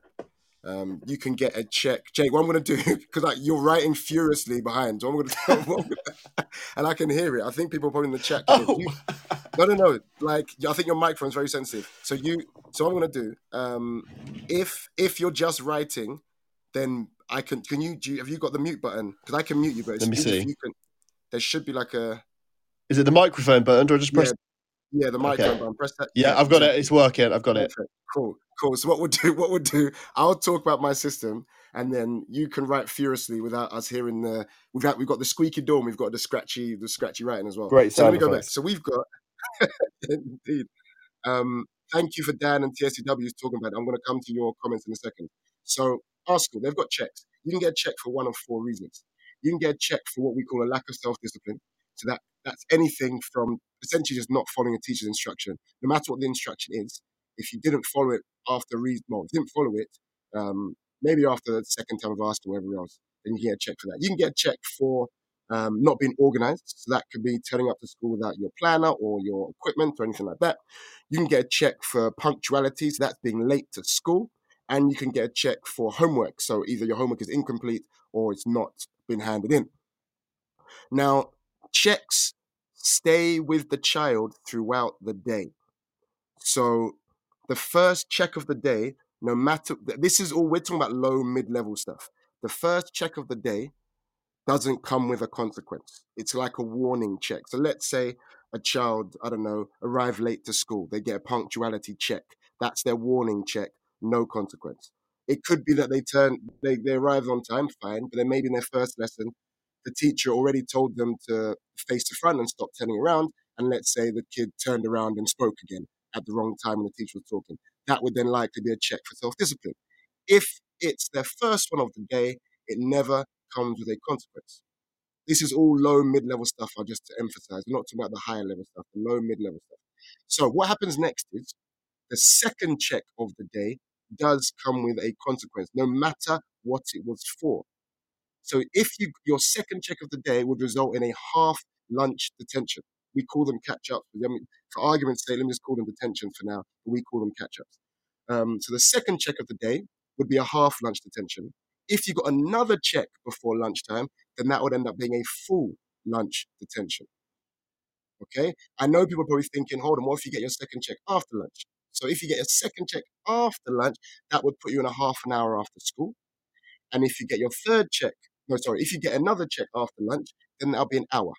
Um, you can get a check. Jake, what I'm going to do, because like, you're writing furiously behind, so I'm going to, and I can hear it. I think people are probably in the chat. Oh. You, no, no, no. Like, I think your microphone's very sensitive. So you, so I'm going to do, um, if if you're just writing, then I can. Can you? Do you, have you got the mute button? Because I can mute you, but let me see. Can, there should be like a. Is it the microphone button? Do I just press? Yeah, yeah the microphone okay. button. Press that. Yeah, I've got it. It's working. I've got Perfect. it. Cool, cool. So what we'll do? What we'll do? I'll talk about my system, and then you can write furiously without us hearing the. We've got we've got the squeaky door. And we've got the scratchy the scratchy writing as well. Great. So let me go back. So we've got. indeed. Um, thank you for Dan and TSCW's talking about it. I'm going to come to your comments in a second. So school, they've got checks. You can get a check for one of four reasons. You can get a check for what we call a lack of self-discipline. So that that's anything from essentially just not following a teacher's instruction, no matter what the instruction is. If you didn't follow it after reason, well, didn't follow it, um, maybe after the second time of asking whatever else, then you can get a check for that. You can get a check for um, not being organized. So that could be turning up to school without your planner or your equipment or anything like that. You can get a check for punctuality. So that's being late to school and you can get a check for homework. So either your homework is incomplete or it's not been handed in. Now, checks stay with the child throughout the day. So the first check of the day, no matter this is all we're talking about low mid level stuff. The first check of the day doesn't come with a consequence. It's like a warning check. So let's say a child, I don't know, arrive late to school, they get a punctuality check. That's their warning check no consequence. It could be that they turn they, they arrive on time, fine, but then maybe in their first lesson, the teacher already told them to face the front and stop turning around. And let's say the kid turned around and spoke again at the wrong time when the teacher was talking. That would then likely be a check for self discipline. If it's their first one of the day, it never comes with a consequence. This is all low mid level stuff, I just to emphasize. I'm not talking about the higher level stuff, the low mid level stuff. So, what happens next is the second check of the day does come with a consequence, no matter what it was for. So if you your second check of the day would result in a half lunch detention. We call them catch ups. I mean, for argument's sake, let me just call them detention for now. We call them catch ups. Um, so the second check of the day would be a half lunch detention. If you got another check before lunchtime, then that would end up being a full lunch detention. Okay? I know people are probably thinking, hold on, what if you get your second check after lunch? So if you get a second check after lunch, that would put you in a half an hour after school. And if you get your third check, no, sorry, if you get another check after lunch, then that'll be an hour.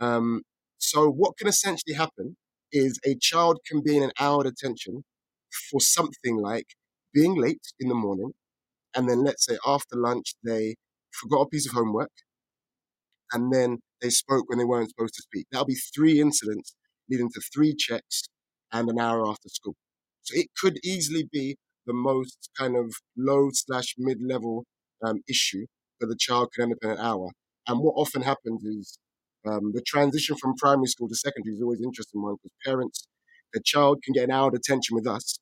Um, so what can essentially happen is a child can be in an hour detention for something like being late in the morning, and then let's say after lunch they forgot a piece of homework, and then they spoke when they weren't supposed to speak. That'll be three incidents leading to three checks and an hour after school. So it could easily be the most kind of low slash mid level um, issue the child can end up in an hour. And what often happens is um, the transition from primary school to secondary is always an interesting one because parents, the child can get an hour detention with us,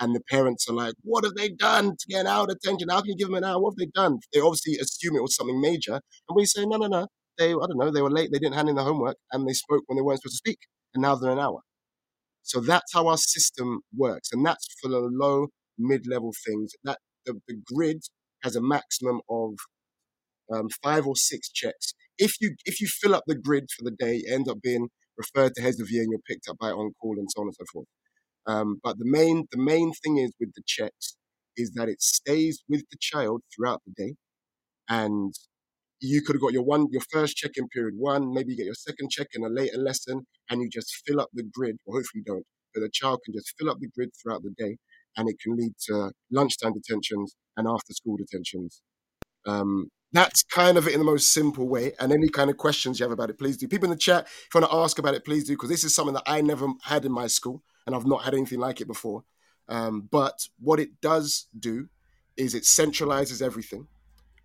and the parents are like, "What have they done to get out attention? How can you give them an hour? What have they done?" They obviously assume it was something major, and we say, "No, no, no. They, I don't know. They were late. They didn't hand in the homework, and they spoke when they weren't supposed to speak, and now they're an hour." So that's how our system works, and that's for the low, mid-level things. That the, the grid has a maximum of um, five or six checks. If you if you fill up the grid for the day, you end up being referred to heads of year, and you're picked up by on call and so on and so forth. Um, but the main the main thing is with the checks is that it stays with the child throughout the day, and you could have got your one your first check in period one, maybe you get your second check in a later lesson, and you just fill up the grid. Or hopefully you don't, but the child can just fill up the grid throughout the day, and it can lead to lunchtime detentions and after school detentions. Um, that's kind of it in the most simple way. And any kind of questions you have about it, please do. People in the chat, if you want to ask about it, please do, because this is something that I never had in my school, and I've not had anything like it before. Um, but what it does do is it centralizes everything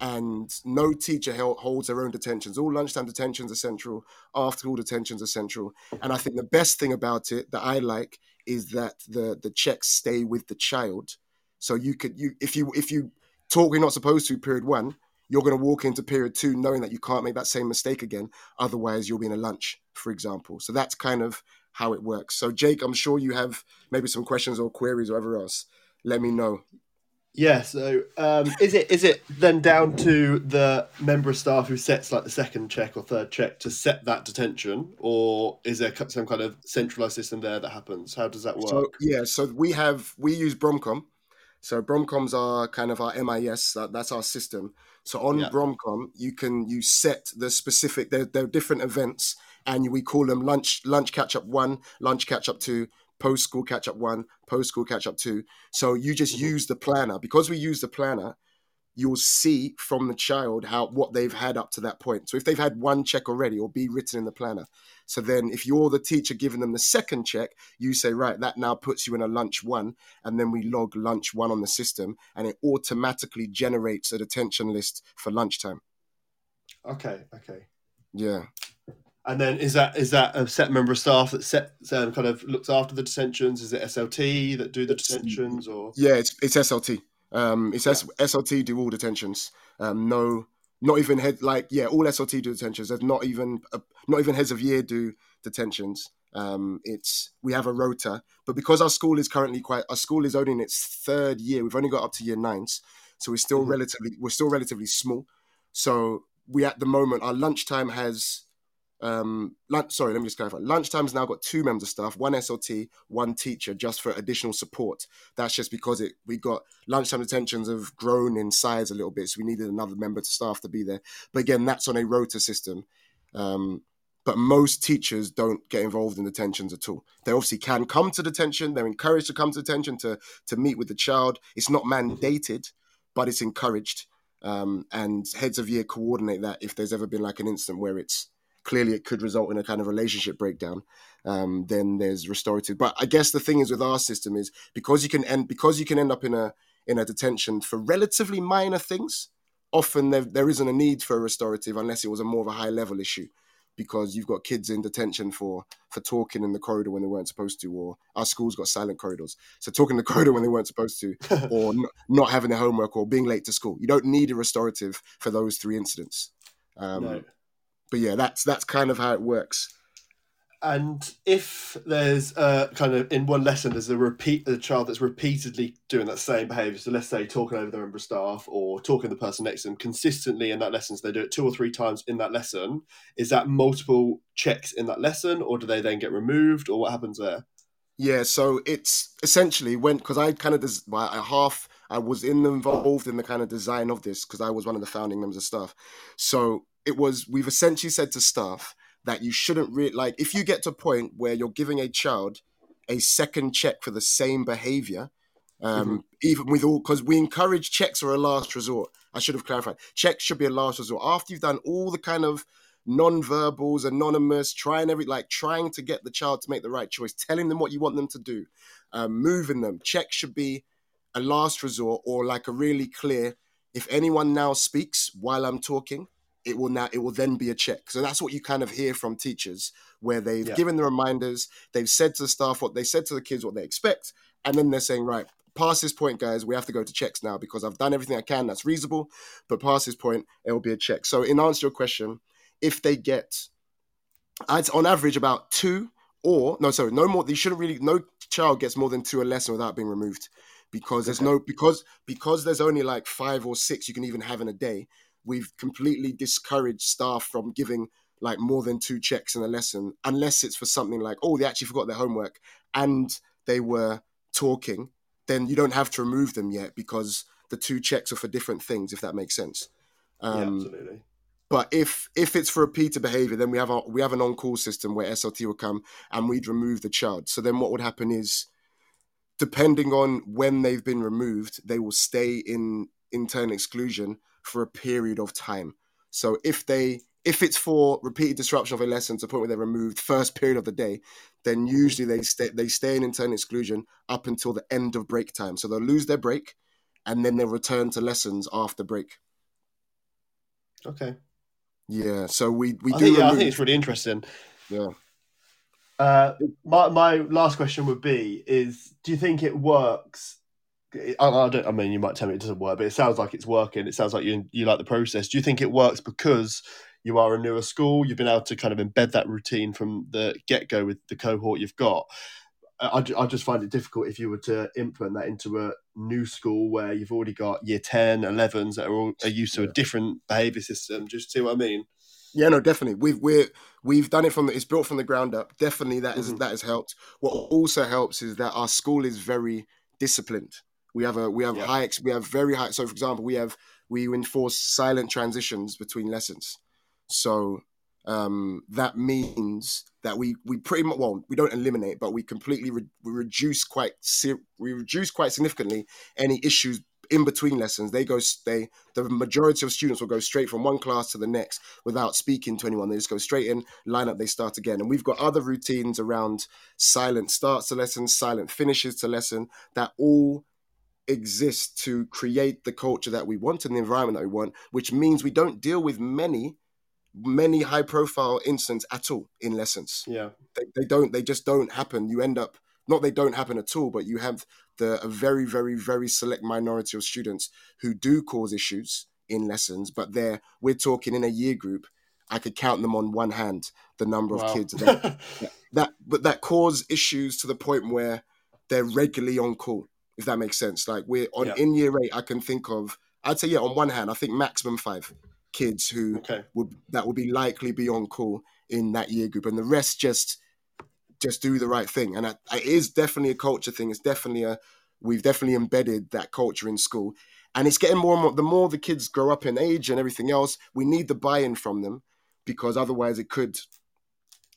and no teacher holds their own detentions. All lunchtime detentions are central, after school detentions are central. And I think the best thing about it that I like is that the the checks stay with the child. So you could you if you if you talk you're not supposed to period one, you're going to walk into period two knowing that you can't make that same mistake again. Otherwise, you'll be in a lunch, for example. So that's kind of how it works. So Jake, I'm sure you have maybe some questions or queries or whatever else. Let me know. Yeah. So, um, is it is it then down to the member of staff who sets like the second check or third check to set that detention, or is there some kind of centralized system there that happens? How does that work? So, yeah. So we have we use Bromcom. So Bromcoms are kind of our MIS. That, that's our system. So on yeah. Bromcom, you can you set the specific. There, there are different events, and we call them lunch lunch catch up one, lunch catch up two, post school catch up one, post school catch up two. So you just mm-hmm. use the planner because we use the planner. You'll see from the child how what they've had up to that point. So if they've had one check already, or be written in the planner. So then, if you're the teacher giving them the second check, you say, right, that now puts you in a lunch one, and then we log lunch one on the system, and it automatically generates a detention list for lunchtime. Okay. Okay. Yeah. And then is that is that a set member of staff that set um, kind of looks after the detentions? Is it SLT that do the detentions or? Yeah, it's it's SLT. Um, it's yeah. SLT do all detentions. Um, no, not even head like yeah, all SLT do detentions. There's not even a, not even heads of year do detentions. Um, it's we have a rota, but because our school is currently quite our school is only in its third year. We've only got up to year nines, so we're still mm-hmm. relatively we're still relatively small. So we at the moment our lunchtime has um lunch, sorry let me just clarify lunchtime's now got two members of staff one slt one teacher just for additional support that's just because it we got lunchtime detentions have grown in size a little bit so we needed another member of staff to be there but again that's on a rota system um but most teachers don't get involved in detentions at all. They obviously can come to detention. They're encouraged to come to detention to to meet with the child. It's not mandated, but it's encouraged. Um, and heads of year coordinate that if there's ever been like an incident where it's clearly it could result in a kind of relationship breakdown. Um, then there's restorative. But I guess the thing is with our system is because you can end because you can end up in a in a detention for relatively minor things. Often there, there isn't a need for a restorative unless it was a more of a high level issue because you've got kids in detention for for talking in the corridor when they weren't supposed to, or our school's got silent corridors, so talking in the corridor when they weren't supposed to, or n- not having their homework, or being late to school. You don't need a restorative for those three incidents. Um, no but yeah, that's that's kind of how it works. And if there's a kind of in one lesson, there's a repeat the child that's repeatedly doing that same behaviour. So let's say talking over the member of staff or talking to the person next to them consistently in that lesson. So they do it two or three times in that lesson. Is that multiple checks in that lesson, or do they then get removed, or what happens there? Yeah, so it's essentially when because I kind of des- I half I was in involved in the kind of design of this because I was one of the founding members of staff. So it was we've essentially said to staff that you shouldn't really like if you get to a point where you're giving a child a second check for the same behavior um, mm-hmm. even with all because we encourage checks are a last resort. I should have clarified. Checks should be a last resort. After you've done all the kind of non-verbals anonymous trying every like trying to get the child to make the right choice telling them what you want them to do um, moving them checks should be a last resort or like a really clear if anyone now speaks while i'm talking it will now it will then be a check. So that's what you kind of hear from teachers, where they've yeah. given the reminders, they've said to the staff what they said to the kids what they expect, and then they're saying, right, past this point, guys, we have to go to checks now because I've done everything I can that's reasonable. But past this point, it will be a check. So, in answer to your question, if they get, I'd on average about two or no, sorry, no more. They shouldn't really. No child gets more than two a lesson without being removed because there's no because because there's only like five or six you can even have in a day. We've completely discouraged staff from giving like more than two checks in a lesson unless it's for something like oh they actually forgot their homework and they were talking then you don't have to remove them yet because the two checks are for different things if that makes sense. Um, yeah, absolutely. but if if it's for repeated behavior then we have a we have an on-call system where slt will come and we'd remove the child. So then what would happen is depending on when they've been removed they will stay in internal exclusion for a period of time so if they if it's for repeated disruption of a lesson to the point where they're removed first period of the day, then usually they stay they stay in internal exclusion up until the end of break time. So they'll lose their break, and then they'll return to lessons after break. Okay. Yeah. So we we I do. Think, yeah, I think it's really interesting. Yeah. Uh, my my last question would be: Is do you think it works? I, I, don't. I mean, you might tell me it doesn't work, but it sounds like it's working. It sounds like you you like the process. Do you think it works because you are a newer school, you've been able to kind of embed that routine from the get go with the cohort you've got. I, I just find it difficult if you were to implement that into a new school where you've already got year 10, 11s that are, all, are used to a different behavior system. Just see what I mean? Yeah, no, definitely. We've we're we've done it from the, it's built from the ground up. Definitely, that is, mm-hmm. that has helped. What also helps is that our school is very disciplined. We have a we have yeah. high we have very high. So, for example, we have we enforce silent transitions between lessons. So um, that means that we we pretty much well we don't eliminate, but we completely re- we reduce quite we reduce quite significantly any issues in between lessons. They go they the majority of students will go straight from one class to the next without speaking to anyone. They just go straight in, line up, they start again. And we've got other routines around silent starts to lessons, silent finishes to lesson that all exist to create the culture that we want and the environment that we want, which means we don't deal with many many high profile incidents at all in lessons. Yeah. They, they don't, they just don't happen. You end up, not they don't happen at all, but you have the a very, very, very select minority of students who do cause issues in lessons, but they're, we're talking in a year group, I could count them on one hand, the number wow. of kids that, that, but that cause issues to the point where they're regularly on call, if that makes sense. Like we're on yeah. in year eight, I can think of, I'd say, yeah, on one hand, I think maximum five kids who okay. would that would be likely be on call in that year group, and the rest just just do the right thing. And it is definitely a culture thing. It's definitely a we've definitely embedded that culture in school, and it's getting more and more. The more the kids grow up in age and everything else, we need the buy-in from them because otherwise it could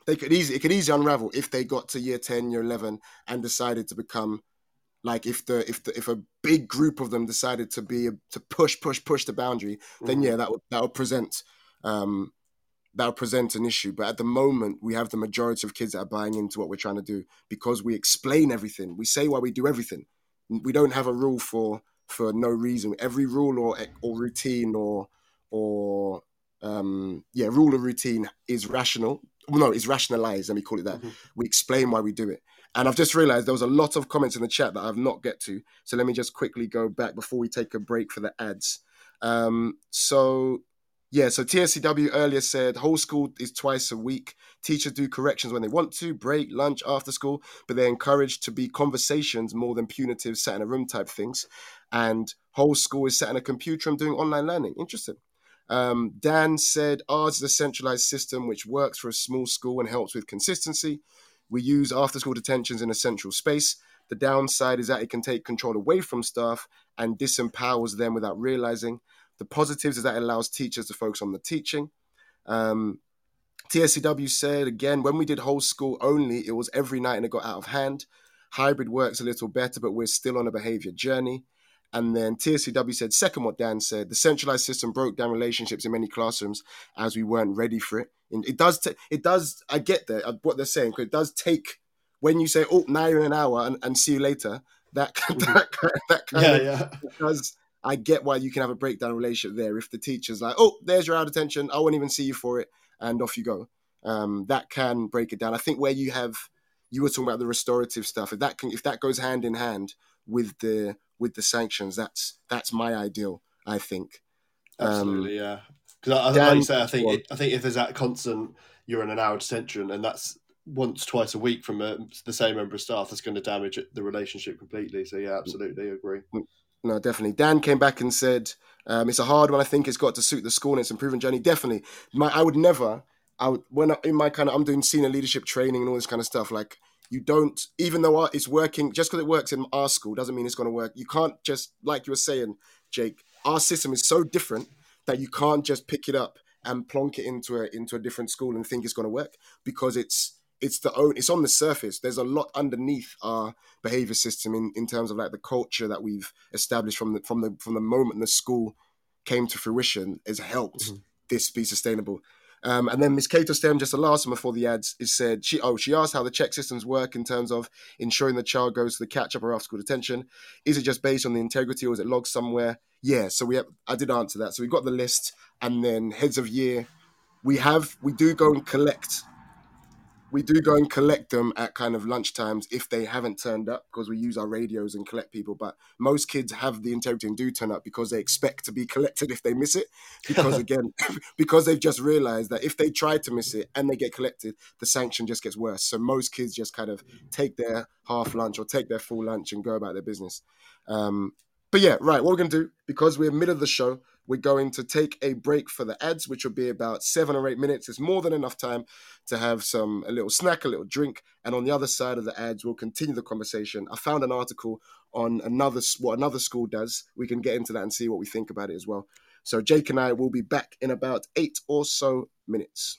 they could easily it could easily unravel if they got to year 10 year 11 and decided to become like if the if the if a big group of them decided to be to push push push the boundary then mm-hmm. yeah that would that would present um that would present an issue. But at the moment we have the majority of kids that are buying into what we're trying to do because we explain everything. We say why we do everything. We don't have a rule for for no reason. Every rule or or routine or or um yeah rule or routine is rational. No is rationalized let me call it that. Mm-hmm. we explain why we do it and I've just realized there was a lot of comments in the chat that I've not get to. So let me just quickly go back before we take a break for the ads. Um, so yeah, so TSCW earlier said whole school is twice a week. Teachers do corrections when they want to, break, lunch, after school, but they're encouraged to be conversations more than punitive, sat in a room type things. And whole school is sat in a computer and doing online learning. Interesting. Um, Dan said ours is a centralized system which works for a small school and helps with consistency. We use after school detentions in a central space. The downside is that it can take control away from staff and disempowers them without realizing. The positives is that it allows teachers to focus on the teaching. Um, TSCW said again, when we did whole school only, it was every night and it got out of hand. Hybrid works a little better, but we're still on a behavior journey. And then TSCW said, second, what Dan said, the centralized system broke down relationships in many classrooms as we weren't ready for it. And it does, t- it does, I get that, uh, what they're saying, because it does take, when you say, oh, now you're in an hour and, and see you later, that, that, that kind yeah, of, yeah. because I get why you can have a breakdown relationship there. If the teacher's like, oh, there's your out of attention, I won't even see you for it, and off you go. Um, that can break it down. I think where you have, you were talking about the restorative stuff. If that can, if that goes hand in hand with the with the sanctions. That's that's my ideal. I think. Um, Absolutely, yeah. Because I, like say, I think it, I think if there's that constant, you're in an hour detention, and that's once twice a week from a, the same member of staff, that's going to damage the relationship completely. So yeah, absolutely agree. No, definitely. Dan came back and said um, it's a hard one. I think it's got to suit the school and its improvement journey. Definitely. My, I would never. I would when I, in my kind of I'm doing senior leadership training and all this kind of stuff. Like you don't, even though it's working, just because it works in our school doesn't mean it's going to work. You can't just like you were saying, Jake. Our system is so different that you can't just pick it up and plonk it into a into a different school and think it's going to work because it's it's the own it's on the surface. There's a lot underneath our behavior system in, in terms of like the culture that we've established from the from the from the moment the school came to fruition has helped mm-hmm. this be sustainable. Um, and then Miss Cato Stem, just the last one before the ads, is said she oh she asked how the check systems work in terms of ensuring the child goes to the catch up or after school detention. Is it just based on the integrity or is it logged somewhere? Yeah, so we have I did answer that. So we got the list, and then heads of year, we have we do go and collect we do go and collect them at kind of lunch times if they haven't turned up because we use our radios and collect people. But most kids have the integrity and do turn up because they expect to be collected if they miss it. Because again, because they've just realized that if they try to miss it and they get collected, the sanction just gets worse. So most kids just kind of take their half lunch or take their full lunch and go about their business. Um, but yeah, right. What we're going to do, because we're in the middle of the show, we're going to take a break for the ads, which will be about seven or eight minutes. It's more than enough time to have some a little snack, a little drink, and on the other side of the ads, we'll continue the conversation. I found an article on another what another school does. We can get into that and see what we think about it as well. So Jake and I will be back in about eight or so minutes.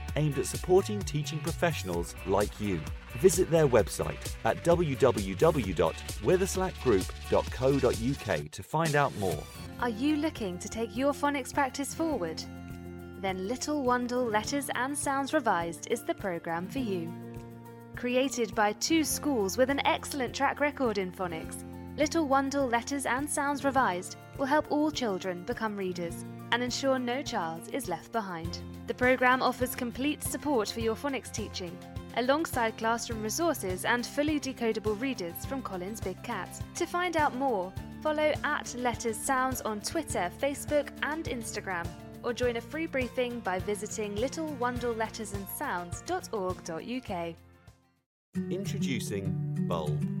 aimed at supporting teaching professionals like you. Visit their website at www.witherslackgroup.co.uk to find out more. Are you looking to take your phonics practice forward? Then Little Wandle Letters and Sounds Revised is the programme for you. Created by two schools with an excellent track record in phonics, Little Wandle Letters and Sounds Revised will help all children become readers and ensure no child is left behind. The programme offers complete support for your phonics teaching, alongside classroom resources and fully decodable readers from Collins Big Cat. To find out more, follow at Letters Sounds on Twitter, Facebook, and Instagram, or join a free briefing by visiting littlewandlelettersandsounds.org.uk. Introducing Bulb.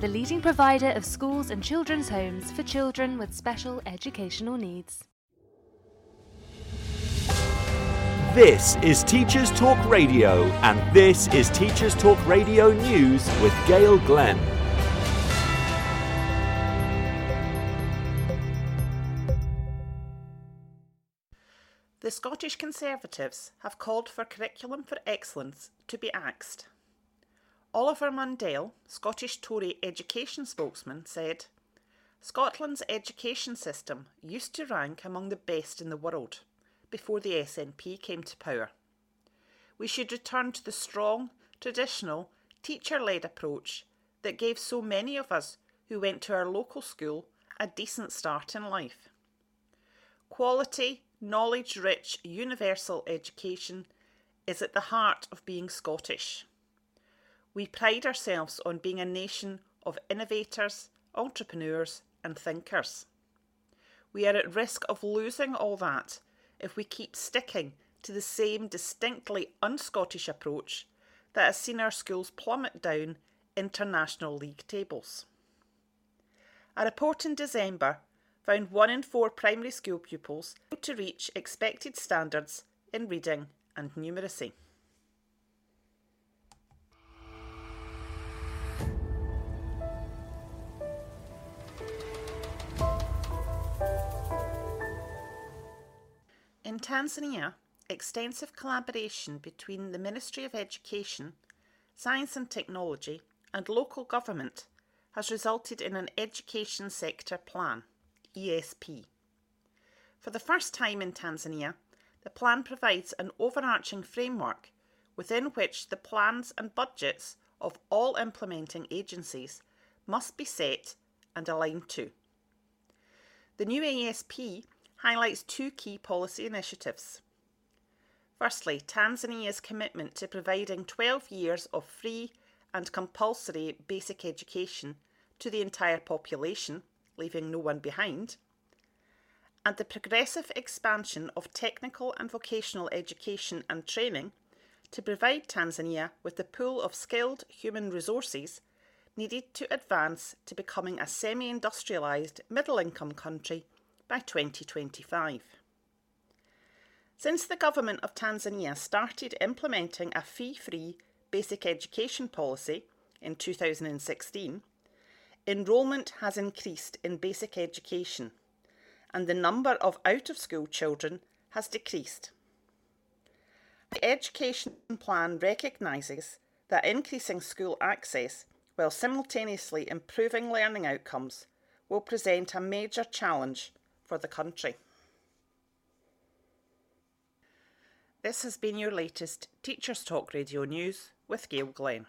the leading provider of schools and children's homes for children with special educational needs. This is Teachers Talk Radio, and this is Teachers Talk Radio News with Gail Glenn. The Scottish Conservatives have called for Curriculum for Excellence to be axed. Oliver Mundell, Scottish Tory education spokesman, said Scotland's education system used to rank among the best in the world before the SNP came to power. We should return to the strong, traditional, teacher led approach that gave so many of us who went to our local school a decent start in life. Quality, knowledge rich, universal education is at the heart of being Scottish. We pride ourselves on being a nation of innovators, entrepreneurs, and thinkers. We are at risk of losing all that if we keep sticking to the same distinctly un Scottish approach that has seen our schools plummet down international league tables. A report in December found one in four primary school pupils to reach expected standards in reading and numeracy. In Tanzania, extensive collaboration between the Ministry of Education, Science and Technology, and local government has resulted in an Education Sector Plan, ESP. For the first time in Tanzania, the plan provides an overarching framework within which the plans and budgets of all implementing agencies must be set and aligned to. The new ESP highlights two key policy initiatives. Firstly, Tanzania's commitment to providing 12 years of free and compulsory basic education to the entire population, leaving no one behind, and the progressive expansion of technical and vocational education and training to provide Tanzania with the pool of skilled human resources needed to advance to becoming a semi industrialised middle income country by 2025. Since the government of Tanzania started implementing a fee free basic education policy in 2016, enrolment has increased in basic education and the number of out of school children has decreased. The education plan recognises that increasing school access while simultaneously improving learning outcomes will present a major challenge for the country. This has been your latest Teachers Talk Radio News with Gail Glenn.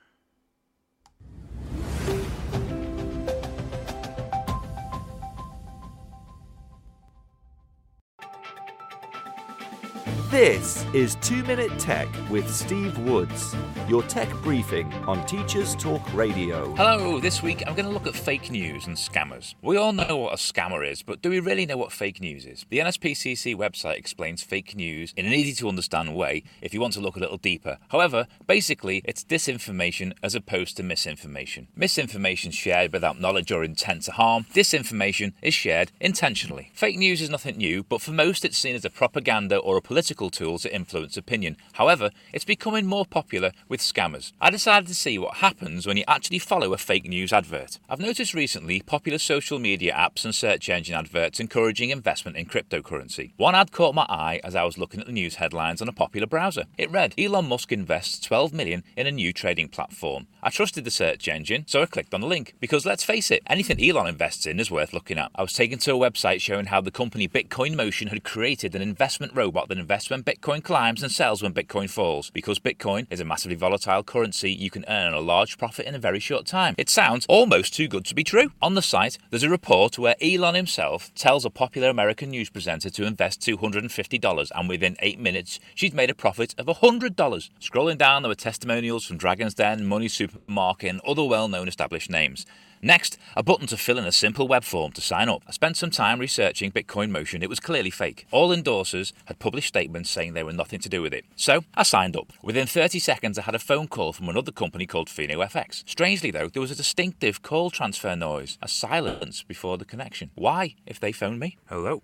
This is 2 Minute Tech with Steve Woods, your tech briefing on Teachers Talk Radio. Hello, this week I'm going to look at fake news and scammers. We all know what a scammer is, but do we really know what fake news is? The NSPCC website explains fake news in an easy to understand way if you want to look a little deeper. However, basically, it's disinformation as opposed to misinformation. Misinformation shared without knowledge or intent to harm, disinformation is shared intentionally. Fake news is nothing new, but for most it's seen as a propaganda or a political tool to influence opinion. However, it's becoming more popular with scammers. I decided to see what happens when you actually follow a fake news advert. I've noticed recently popular social media apps and search engine adverts encouraging investment in cryptocurrency. One ad caught my eye as I was looking at the news headlines on a popular browser. It read Elon Musk invests 12 million in a new trading platform. I trusted the search engine, so I clicked on the link because let's face it, anything Elon invests in is worth looking at. I was taken to a website showing how the company Bitcoin Motion had created an investment robot that invests when Bitcoin climbs and sells when Bitcoin falls. Because Bitcoin is a massively volatile currency, you can earn a large profit in a very short time. It sounds almost too good to be true. On the site, there's a report where Elon himself tells a popular American news presenter to invest $250, and within eight minutes, she'd made a profit of $100. Scrolling down, there were testimonials from Dragon's Den, Money Supermarket, and other well known established names. Next, a button to fill in a simple web form to sign up. I spent some time researching Bitcoin Motion. It was clearly fake. All endorsers had published statements saying they were nothing to do with it. So, I signed up. Within 30 seconds, I had a phone call from another company called Fino FX. Strangely, though, there was a distinctive call transfer noise, a silence before the connection. Why, if they phoned me? Hello?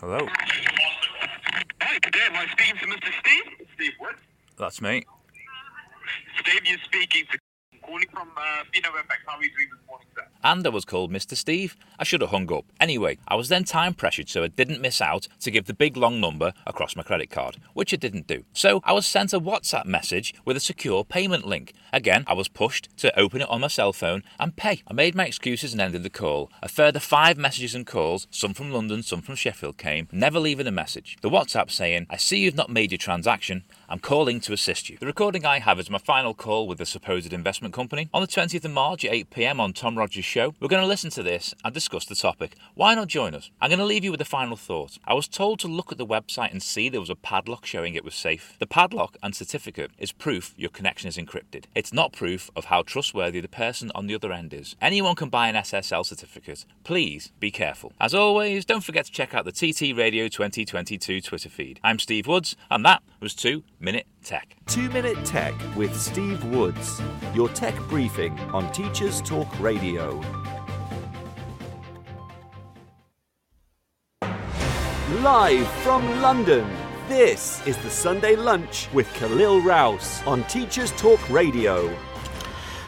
Hello? Hi, good day. Am I speaking to Mr. Steve? Steve what? That's me. Steve, you're speaking to from uh. How are you doing this morning, sir? And I was called Mr. Steve. I should have hung up. Anyway, I was then time pressured so I didn't miss out to give the big long number across my credit card, which I didn't do. So I was sent a WhatsApp message with a secure payment link. Again, I was pushed to open it on my cell phone and pay. I made my excuses and ended the call. A further five messages and calls, some from London, some from Sheffield, came, never leaving a message. The WhatsApp saying, I see you've not made your transaction. I'm calling to assist you. The recording I have is my final call with the supposed investment company. On the 20th of March at 8 pm on Tom Rogers' show, we're going to listen to this and discuss the topic. Why not join us? I'm going to leave you with a final thought. I was told to look at the website and see there was a padlock showing it was safe. The padlock and certificate is proof your connection is encrypted. It's not proof of how trustworthy the person on the other end is. Anyone can buy an SSL certificate. Please be careful. As always, don't forget to check out the TT Radio 2022 Twitter feed. I'm Steve Woods, and that was 2 Minute Tech. 2 Minute Tech with Steve Woods. Your tech briefing on Teachers Talk Radio. Live from London, this is the Sunday Lunch with Khalil Rouse on Teachers Talk Radio.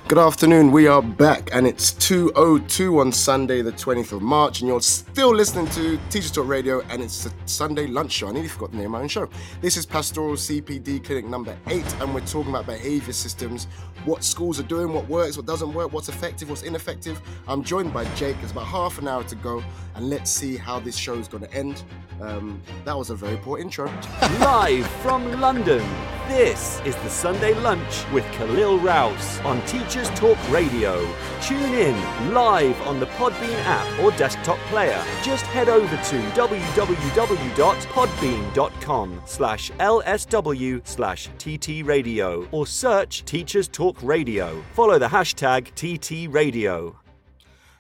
Good afternoon, we are back and it's 2.02 on Sunday the 20th of March and you're still listening to Teachers Talk Radio and it's the Sunday lunch show. I nearly forgot the name of my own show. This is Pastoral CPD Clinic number 8 and we're talking about behaviour systems, what schools are doing, what works, what doesn't work, what's effective, what's ineffective. I'm joined by Jake, it's about half an hour to go and let's see how this show is going to end. Um, that was a very poor intro. Live from London, this is the Sunday Lunch with Khalil Rouse on Teachers Talk Radio. Tune in live on the Podbean app or desktop player. Just head over to www.podbean.com slash lsw slash tt radio or search Teachers Talk Radio. Follow the hashtag TT Radio.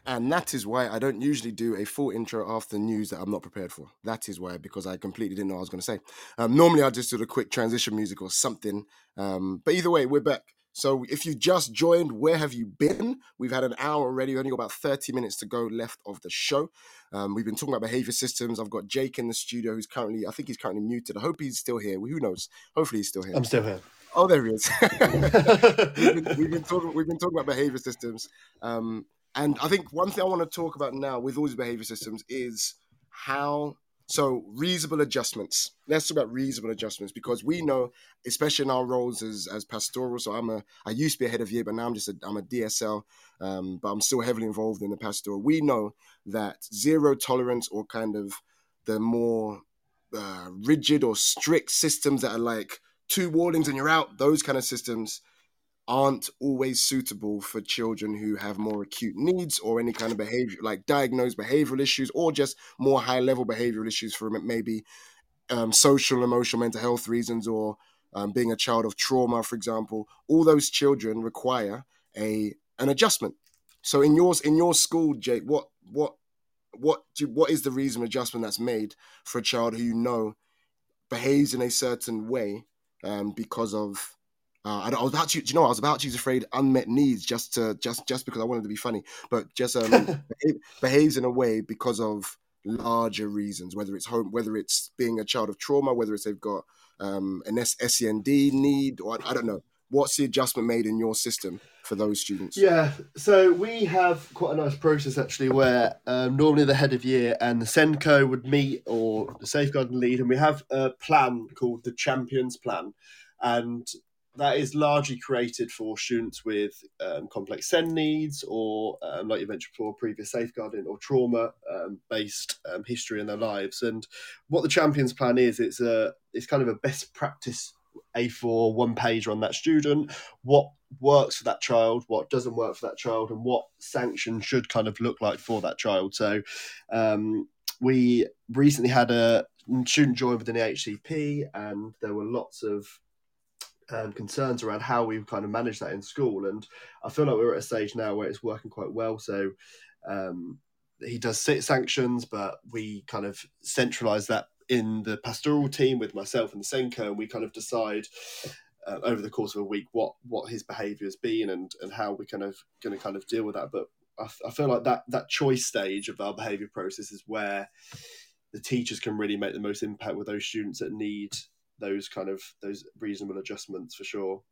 And that is why I don't usually do a full intro after news that I'm not prepared for. That is why, because I completely didn't know what I was going to say. Um, normally, I'll just do a quick transition music or something. Um, but either way, we're back. So if you just joined, where have you been? We've had an hour already, only got about 30 minutes to go left of the show. Um, we've been talking about behavior systems. I've got Jake in the studio who's currently, I think he's currently muted. I hope he's still here. Who knows? Hopefully he's still here. I'm still here. Oh, there he is. we've, been, we've, been talking, we've been talking about behavior systems. Um, and I think one thing I want to talk about now with all these behavior systems is how so reasonable adjustments. Let's talk about reasonable adjustments because we know, especially in our roles as as pastoral. So I'm a I used to be a head of year, but now I'm just a I'm a DSL, um, but I'm still heavily involved in the pastoral. We know that zero tolerance or kind of the more uh, rigid or strict systems that are like two warnings and you're out. Those kind of systems aren't always suitable for children who have more acute needs or any kind of behavior like diagnosed behavioral issues or just more high level behavioral issues for maybe um, social emotional mental health reasons or um, being a child of trauma for example. All those children require a an adjustment. So in yours in your school jake what what what do what is the reason adjustment that's made for a child who you know behaves in a certain way um, because of uh, I, was about to, you know, I was about to use the phrase "unmet needs" just to just just because I wanted to be funny, but just um, behave, behaves in a way because of larger reasons, whether it's home, whether it's being a child of trauma, whether it's they've got um, an S- SEND need, or I, I don't know. What's the adjustment made in your system for those students? Yeah, so we have quite a nice process actually, where um, normally the head of year and the SENCO would meet, or the safeguarding lead, and we have a plan called the Champions Plan, and that is largely created for students with um, complex SEND needs or, um, like you mentioned before, previous safeguarding or trauma um, based um, history in their lives. And what the Champions Plan is, it's a it's kind of a best practice A4 one pager on that student. What works for that child, what doesn't work for that child, and what sanction should kind of look like for that child. So um, we recently had a student join within the HCP, and there were lots of um, concerns around how we kind of manage that in school. And I feel like we're at a stage now where it's working quite well. So um, he does sit sanctions, but we kind of centralize that in the pastoral team with myself and the SENCO, and we kind of decide uh, over the course of a week what what his behaviour has been and and how we're kind of going to kind of deal with that. But I, I feel like that that choice stage of our behaviour process is where the teachers can really make the most impact with those students that need those kind of those reasonable adjustments for sure.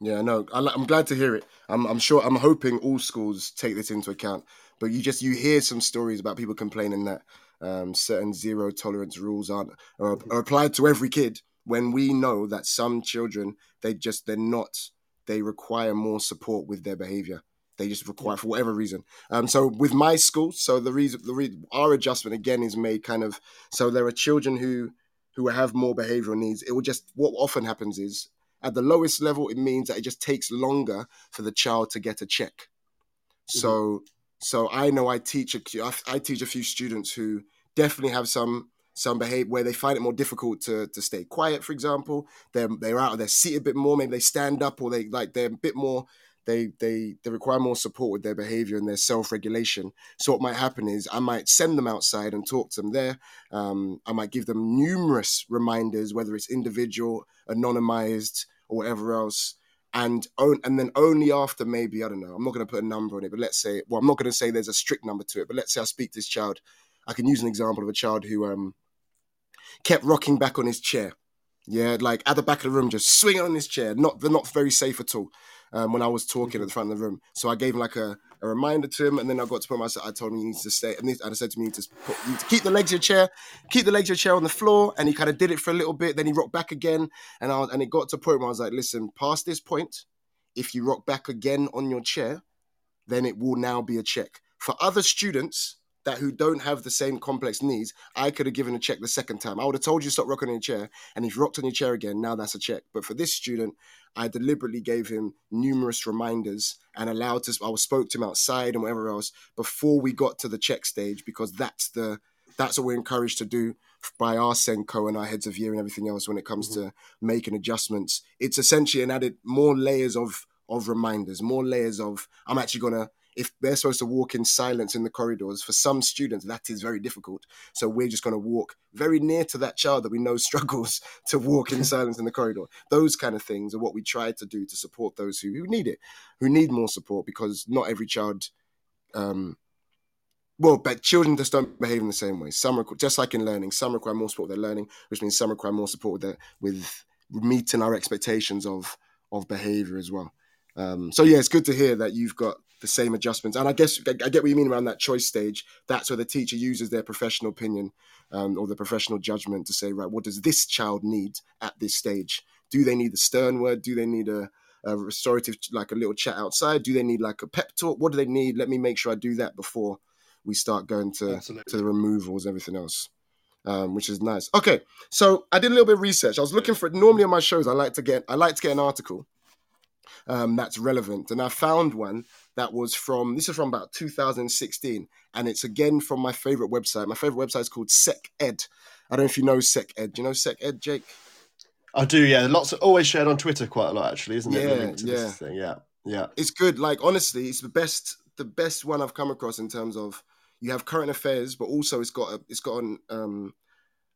Yeah, no, I, am glad to hear it. I'm, I'm sure, I'm hoping all schools take this into account. But you just you hear some stories about people complaining that um, certain zero tolerance rules aren't are, are applied to every kid. When we know that some children they just they're not they require more support with their behavior. They just require for whatever reason. Um, so with my school, so the reason the re- our adjustment again is made kind of so there are children who who have more behavioral needs. It will just what often happens is at the lowest level, it means that it just takes longer for the child to get a check. Mm-hmm. So, so I know I teach a, I teach a few students who definitely have some some behavior where they find it more difficult to to stay quiet. For example, they're they're out of their seat a bit more. Maybe they stand up or they like they're a bit more. They they they require more support with their behavior and their self regulation. So what might happen is I might send them outside and talk to them there. Um, I might give them numerous reminders, whether it's individual, anonymized, or whatever else. And own, and then only after maybe I don't know. I'm not going to put a number on it, but let's say well, I'm not going to say there's a strict number to it. But let's say I speak to this child. I can use an example of a child who um kept rocking back on his chair. Yeah, like at the back of the room, just swinging on his chair. Not they're not very safe at all. Um, when I was talking at the front of the room, so I gave him like a, a reminder to him, and then I got to put myself. I told him he needs to stay, and I said to me, you need to, put, you need to keep the legs of your chair, keep the legs of your chair on the floor, and he kind of did it for a little bit. Then he rocked back again, and I and it got to a point where I was like, listen, past this point, if you rock back again on your chair, then it will now be a check. For other students, that who don't have the same complex needs, I could have given a check the second time. I would have told you stop rocking on your chair, and if you rocked on your chair again, now that's a check. But for this student, I deliberately gave him numerous reminders and allowed to. I spoke to him outside and whatever else before we got to the check stage because that's the that's what we're encouraged to do by our SENCO and our heads of year and everything else when it comes mm-hmm. to making adjustments. It's essentially an added more layers of of reminders, more layers of I'm actually gonna if they're supposed to walk in silence in the corridors, for some students, that is very difficult. So we're just going to walk very near to that child that we know struggles to walk in silence in the corridor. Those kind of things are what we try to do to support those who, who need it, who need more support, because not every child. Um, well, but children just don't behave in the same way. Some, requ- just like in learning, some require more support with their learning, which means some require more support with, their, with meeting our expectations of of behavior as well. Um, so yeah, it's good to hear that you've got the same adjustments. And I guess I get what you mean around that choice stage. That's where the teacher uses their professional opinion um, or the professional judgment to say, right, what does this child need at this stage? Do they need a stern word? Do they need a, a restorative, like a little chat outside? Do they need like a pep talk? What do they need? Let me make sure I do that before we start going to to the removals, and everything else. Um, which is nice. Okay, so I did a little bit of research. I was looking for it. normally on my shows. I like to get I like to get an article um, that's relevant, and I found one that was from this is from about 2016 and it's again from my favorite website. My favorite website is called SecEd. I don't know if you know SecEd. Do you know SecEd jake? I do yeah. Lots of always shared on twitter quite a lot actually isn't it yeah yeah. thing. yeah yeah. It's good. Like honestly it's the best the best one i've come across in terms of you have current affairs but also it's got a, it's got an um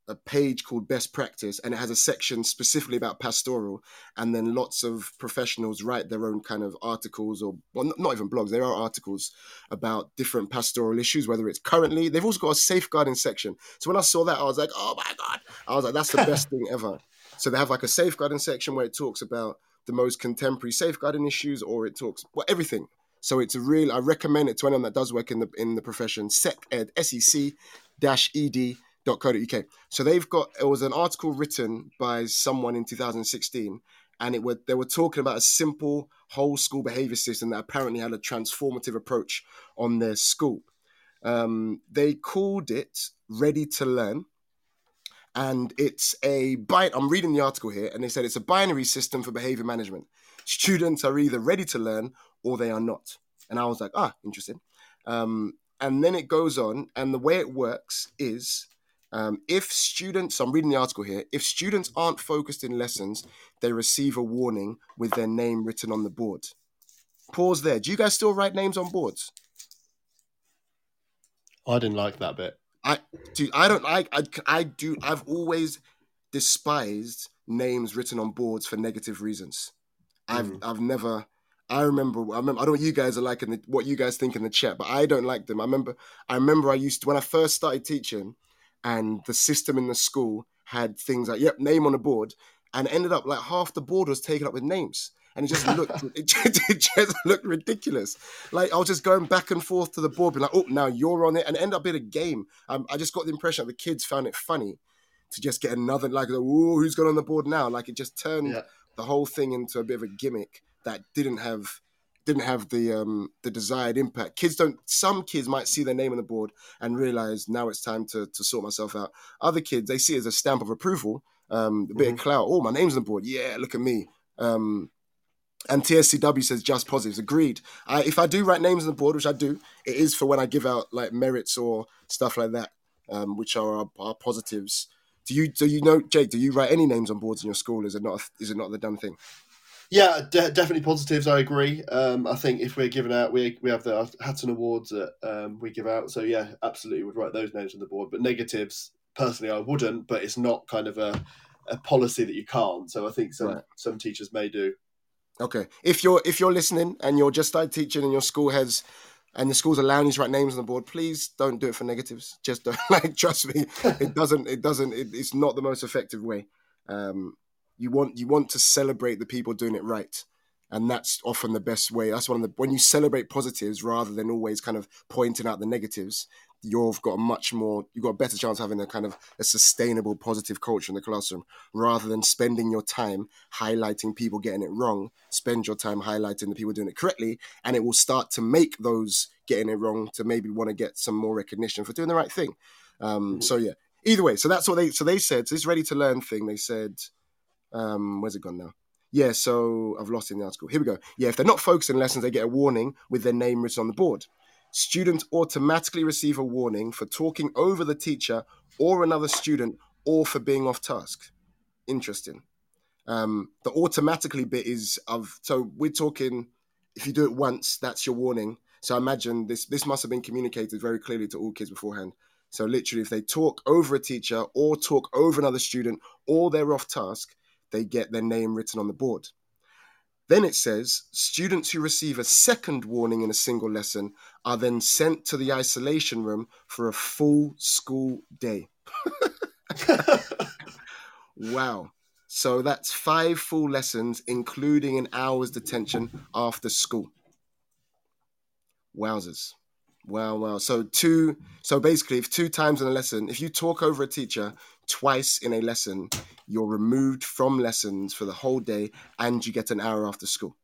a page called Best Practice, and it has a section specifically about pastoral. And then lots of professionals write their own kind of articles, or well, not even blogs. There are articles about different pastoral issues, whether it's currently. They've also got a safeguarding section. So when I saw that, I was like, oh my god! I was like, that's the best thing ever. So they have like a safeguarding section where it talks about the most contemporary safeguarding issues, or it talks well everything. So it's a real. I recommend it to anyone that does work in the in the profession. SecEd, S E C dash E D .co.uk. So they've got it was an article written by someone in 2016, and it were they were talking about a simple whole school behavior system that apparently had a transformative approach on their school. Um, they called it Ready to Learn, and it's a bi- I'm reading the article here, and they said it's a binary system for behavior management. Students are either ready to learn or they are not. And I was like, ah, interesting. Um, and then it goes on, and the way it works is um, if students, I'm reading the article here, if students aren't focused in lessons, they receive a warning with their name written on the board. Pause there. Do you guys still write names on boards? I didn't like that bit. I do. I don't like. I, I do. I've always despised names written on boards for negative reasons. I've mm. I've never. I remember. I remember. I don't know what you guys are like in the, what you guys think in the chat, but I don't like them. I remember. I remember. I used to when I first started teaching and the system in the school had things like yep name on the board and ended up like half the board was taken up with names and it just looked it, just, it just looked ridiculous. Like I was just going back and forth to the board, being like, "Oh, now you're on it," and end up being a game. Um, I just got the impression that the kids found it funny to just get another like, "Oh, who's gone on the board now?" Like it just turned Yeah. the whole thing into a bit of a gimmick that didn't have didn't have the um the desired impact. Kids don't. Some kids might see their name on the board and realize now it's time to to sort myself out. Other kids they see it as a stamp of approval, um, a bit of clout. Oh, my name's on the board. Yeah, look at me. Um, and TSCW says just positives. Agreed. I, if I do write names on the board, which I do, it is for when I give out like merits or stuff like that, um, which are our, our positives. Do you do you know Jake? Do you write any names on boards in your school? Is it not a, is it not the done thing? Yeah, de- definitely positives. I agree. Um, I think if we're giving out, we we have the Hatton Awards that um, we give out. So yeah, absolutely would write those names on the board. But negatives, personally, I wouldn't. But it's not kind of a, a policy that you can't. So I think some Right. some teachers may do. Okay. If you're if you're listening and you're just started teaching and your school has and the school's allowing you to write names on the board, please don't do it for negatives. Just don't like trust me. It doesn't it doesn't it, it's not the most effective way. Um you want you want to celebrate the people doing it right. And that's often the best way. That's one of the when you celebrate positives rather than always kind of pointing out the negatives, you've got a much more you've got a better chance of having a kind of a sustainable positive culture in the classroom rather than spending your time highlighting people getting it wrong spend your time highlighting the people doing it correctly and it will start to make those getting it wrong to maybe want to get some more recognition for doing the right thing um so yeah either way so that's what they so they said so this ready to learn thing they said um where's it gone now yeah so i've lost in the article here we go yeah if they're not focusing on lessons they get a warning with their name written on the board students automatically receive a warning for talking over the teacher or another student or for being off task. Interesting. Um, the automatically bit is of so we're talking if you do it once, that's your warning. So I imagine this this must have been communicated very clearly to all kids beforehand. So literally, if they talk over a teacher or talk over another student or they're off task, they get their name written on the board. Then it says students who receive a second warning in a single lesson are then sent to the isolation room for a full school day. wow. So that's five full lessons, including an hour's detention after school. Wowzers. Wow, wow. So two so basically if two times in a lesson, if you talk over a teacher twice in a lesson, you're removed from lessons for the whole day and you get an hour after school.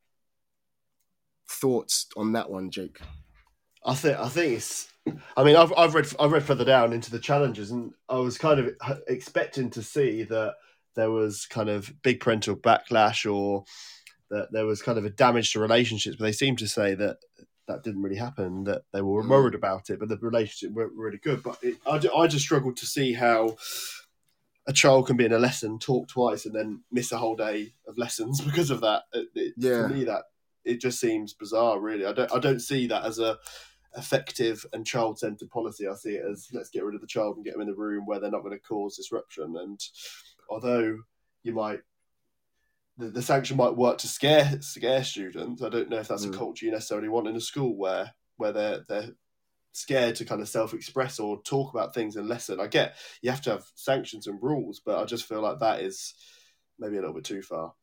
Thoughts on that one, Jake? I think I think it's. I mean, I've I've read I've read further down into the challenges, and I was kind of expecting to see that there was kind of big parental backlash or that there was kind of a damage to relationships, but they seem to say that that didn't really happen. That they were Mm. worried about it, but the relationship weren't really good. But it, I, I just struggled to see how a child can be in a lesson, talk twice, and then miss a whole day of lessons because of that. It, it, Yeah. For me, that it just seems bizarre. Really, I don't I don't see that as a effective and child centered policy. I see it as let's get rid of the child and get them in the room where they're not going to cause disruption. And although you might the, the sanction might work to scare scare students, I don't know if that's Mm. a culture you necessarily want in a school where where they're they're scared to kind of self express or talk about things in lesson. I get you have to have sanctions and rules, but I just feel like that is maybe a little bit too far.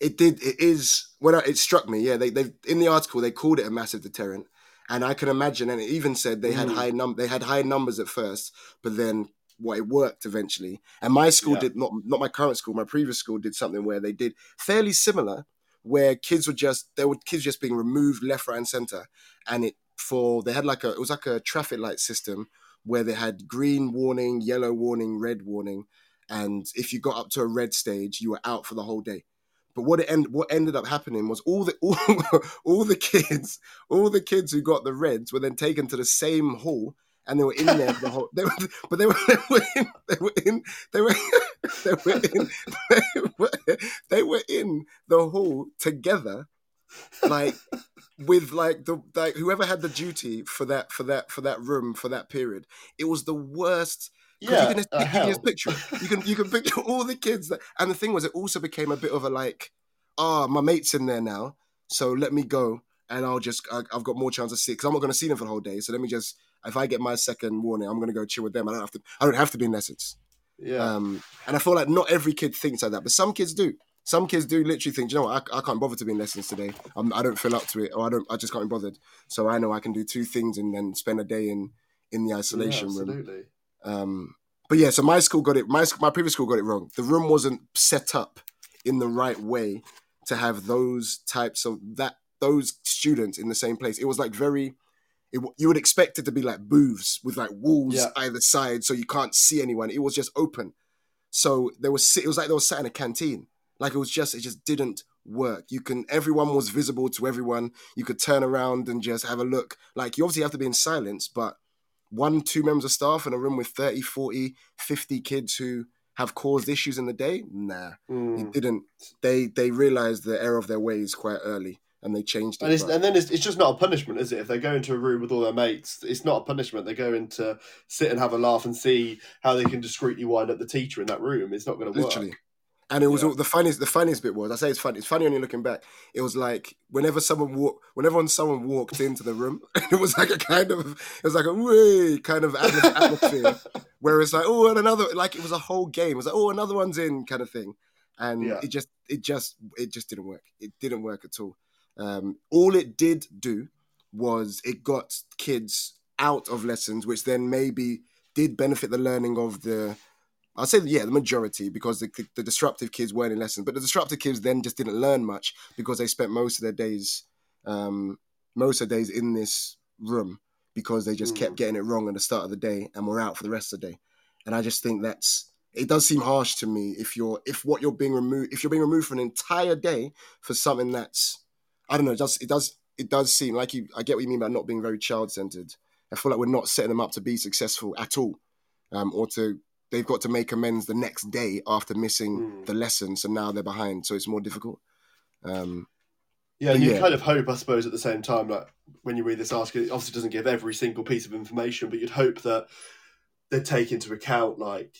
It did. It is. When I, it struck me, yeah. They they in the article they called it a massive deterrent, and I can imagine. And it even said they had Mm. high num they had high numbers at first, but then what it worked eventually. And my school Yeah. did not not my current school. My previous school did something where they did fairly similar, where kids were just there were kids just being removed left, right, and center, and it for they had like a it was like a traffic light system where they had green warning, yellow warning, red warning, and if you got up to a red stage, you were out for the whole day. But what it end, what ended up happening was all the all, all the kids, all the kids who got the reds were then taken to the same hall, and they were in there for the whole. They were, but they were they were in they were in they were they were in they were, they were in the hall together, like with like the like whoever had the duty for that for that for that room for that period. It was the worst. Yeah, you can, uh, you can just picture it. You can you can picture all the kids that, and the thing was, it also became a bit of a like, ah, my mate's in there now, so let me go, and I'll just I, I've got more chance to see because I'm not going to see them for the whole day. So let me just if I get my second warning, I'm going to go chill with them. I don't have to. I don't have to be in lessons. Yeah. Um, and I feel like not every kid thinks like that, but some kids do. Some kids do literally think, "Do you know what, I, I can't bother to be in lessons today. I'm, I don't feel up to it, or I don't, I just can't be bothered. So I know I can do two things and then spend a day in in the Yeah, isolation room. absolutely. Um, but yeah, so my school got it. My my previous school got it wrong. The room wasn't set up in the right way to have those types of that those students in the same place. It was like very. It, you would expect it to be like booths with like walls Yeah. either side, so you can't see anyone. It was just open, so there was. It was like they were sat in a canteen. Like it was just. It just didn't work. You can. Everyone was visible to everyone. You could turn around and just have a look. Like you obviously have to be in silence, but one, two members of staff in a room with 30, 40, 50 kids who have caused issues in the day? Nah, Mm. it didn't. They they realized the error of their ways quite early and they changed it. And, it's, and then it's, it's just not a punishment, is it? If they go into a room with all their mates, it's not a punishment. They go in to sit and have a laugh and see how they can discreetly wind up the teacher in that room. It's not going to work. literally. And it was Yeah. all, the funniest. The funniest bit was I say it's funny. It's funny only looking back. It was like whenever someone walked, whenever someone walked into the room, it was like a kind of, it was like a way kind of atmosphere where it's like oh and another like it was a whole game. It was like oh another one's in kind of thing, and Yeah. it just it just it just didn't work. It didn't work at all. Um, all it did do was it got kids out of lessons, which then maybe did benefit the learning of the I'll say yeah, the majority because the, the disruptive kids weren't in lessons, but the disruptive kids then just didn't learn much because they spent most of their days, um, most of their days in this room because they just kept Mm. getting it wrong at the start of the day and were out for the rest of the day. And I just think that's it does seem harsh to me if you're if what you're being removed if you're being removed for an entire day for something that's I don't know, just it does it does seem like you I get what you mean by not being very child centered. I feel like we're not setting them up to be successful at all, um, or to they've got to make amends the next day after missing Mm. the lesson, so now they're behind, so it's more difficult. Um, Yeah, and you yeah. kind of hope, I suppose, at the same time, like when you read this article, it obviously doesn't give every single piece of information, but you'd hope that they take into account like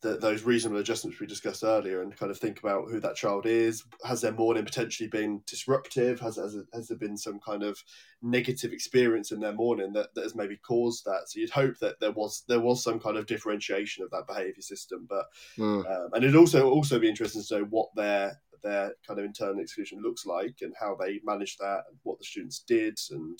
the, those reasonable adjustments we discussed earlier, and kind of think about who that child is. Has their morning potentially been disruptive? Has has, has there been some kind of negative experience in their morning that, that has maybe caused that? So you'd hope that there was there was some kind of differentiation of that behaviour system, but mm, um, and it'd also also be interesting to know what their their kind of internal exclusion looks like and how they managed that and what the students did and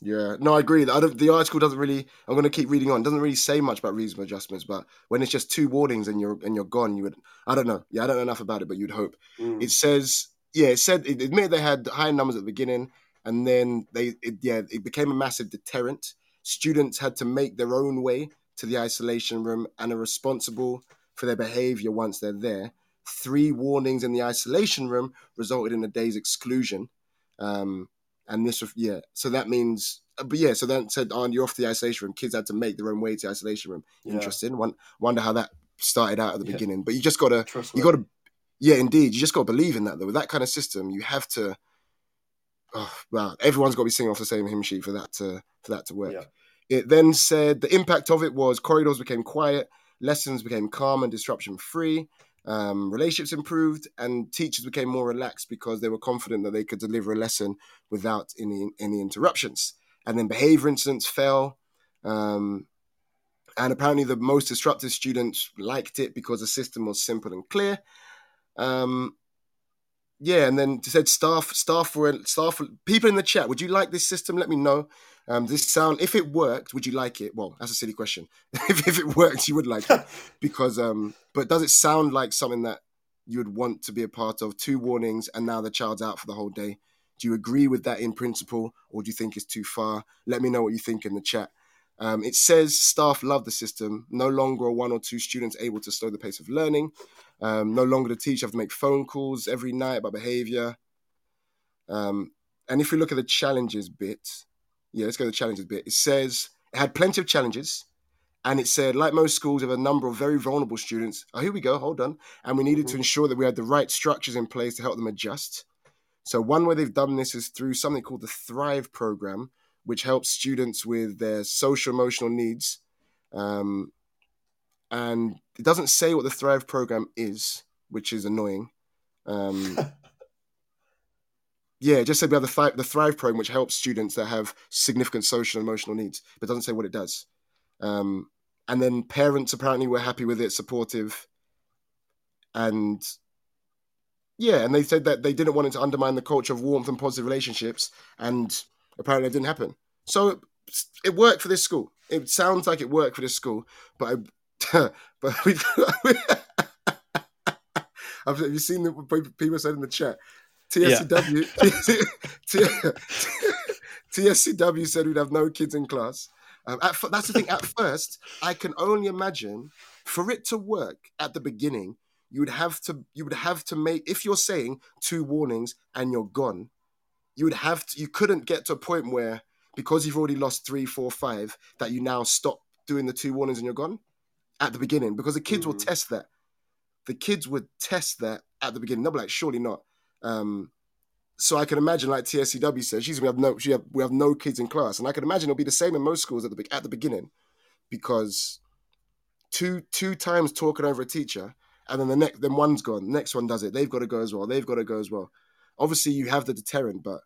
yeah, no, I agree. I don't, the article doesn't really. I'm going to keep reading on. It doesn't really say much about reasonable adjustments, but when it's just two warnings and you're and you're gone, you would. I don't know. Yeah, I don't know enough about it, but you'd hope. mm, It says, yeah, it said it admitted they had high numbers at the beginning, and then they, it, yeah, it became a massive deterrent. Students had to make their own way to the isolation room and are responsible for their behavior once they're there. Three warnings in the isolation room resulted in a day's exclusion. Um, and this, yeah, so that means, uh, but yeah, so then said, oh, you're off to the isolation room. Kids had to make their own way to the isolation room. Yeah. Interesting. One, wonder how that started out at the Yeah. beginning. But you just got to, you trustworthy. got to, yeah, indeed. You just got to believe in that, though. With that kind of system, you have to. Oh, wow, everyone's got to be singing off the same hymn sheet for that to for that to work. Yeah. It then said the impact of it was corridors became quiet, lessons became calm and disruption free, um, relationships improved, and teachers became more relaxed because they were confident that they could deliver a lesson without any any interruptions. And then behavior incidents fell. Um, and apparently, the most disruptive students liked it because the system was simple and clear. Um, yeah, and then said staff, staff were staff. People in the chat, would you like this system? Let me know. Um, this sound, if it worked, would you like it? Well, that's a silly question. if, if it worked, you would like it because. Um, but does it sound like something that you would want to be a part of? Two warnings, and now the child's out for the whole day. Do you agree with that in principle, or do you think it's too far? Let me know what you think in the chat. Um, it says staff love the system. No longer are one or two students able to slow the pace of learning. Um, no longer the teacher have to make phone calls every night about behavior. Um, and if we look at the challenges bit, yeah, let's go to the challenges bit. It says it had plenty of challenges. And it said, like most schools, have a number of very vulnerable students. Oh, here we go. Hold on. And we needed to ensure that we had the right structures in place to help them adjust. So one way they've done this is through something called the Thrive program, which helps students with their social emotional needs. Um, and it doesn't say what the Thrive program is, which is annoying. Um, yeah, just said we have the, Thrive, the Thrive program, which helps students that have significant social and emotional needs, but doesn't say what it does. Um, and then parents apparently were happy with it, supportive. and yeah, and they said that they didn't want it to undermine the culture of warmth and positive relationships, and apparently it didn't happen. So it worked for this school. It sounds like it worked for this school, but I, but we, have you seen the people said in the chat? TSCW, yeah. TSCW said we'd have no kids in class. Um, at, that's the thing. At first, I can only imagine for it to work at the beginning, you would have to you would have to make if you're saying two warnings and you're gone, you would have to you couldn't get to a point where because you've already lost three, four, five, that you now stop doing the two warnings and you're gone at the beginning because the kids mm-hmm. will test that. The kids would test that at the beginning. They'll be like, surely not. Um, so I can imagine, like TSCW says, she's we have no, she have, we have no kids in class, and I can imagine it'll be the same in most schools at the at the beginning, because two two times talking over a teacher, and then the next then one's gone, the next one does it, they've got to go as well, they've got to go as well. Obviously, you have the deterrent, but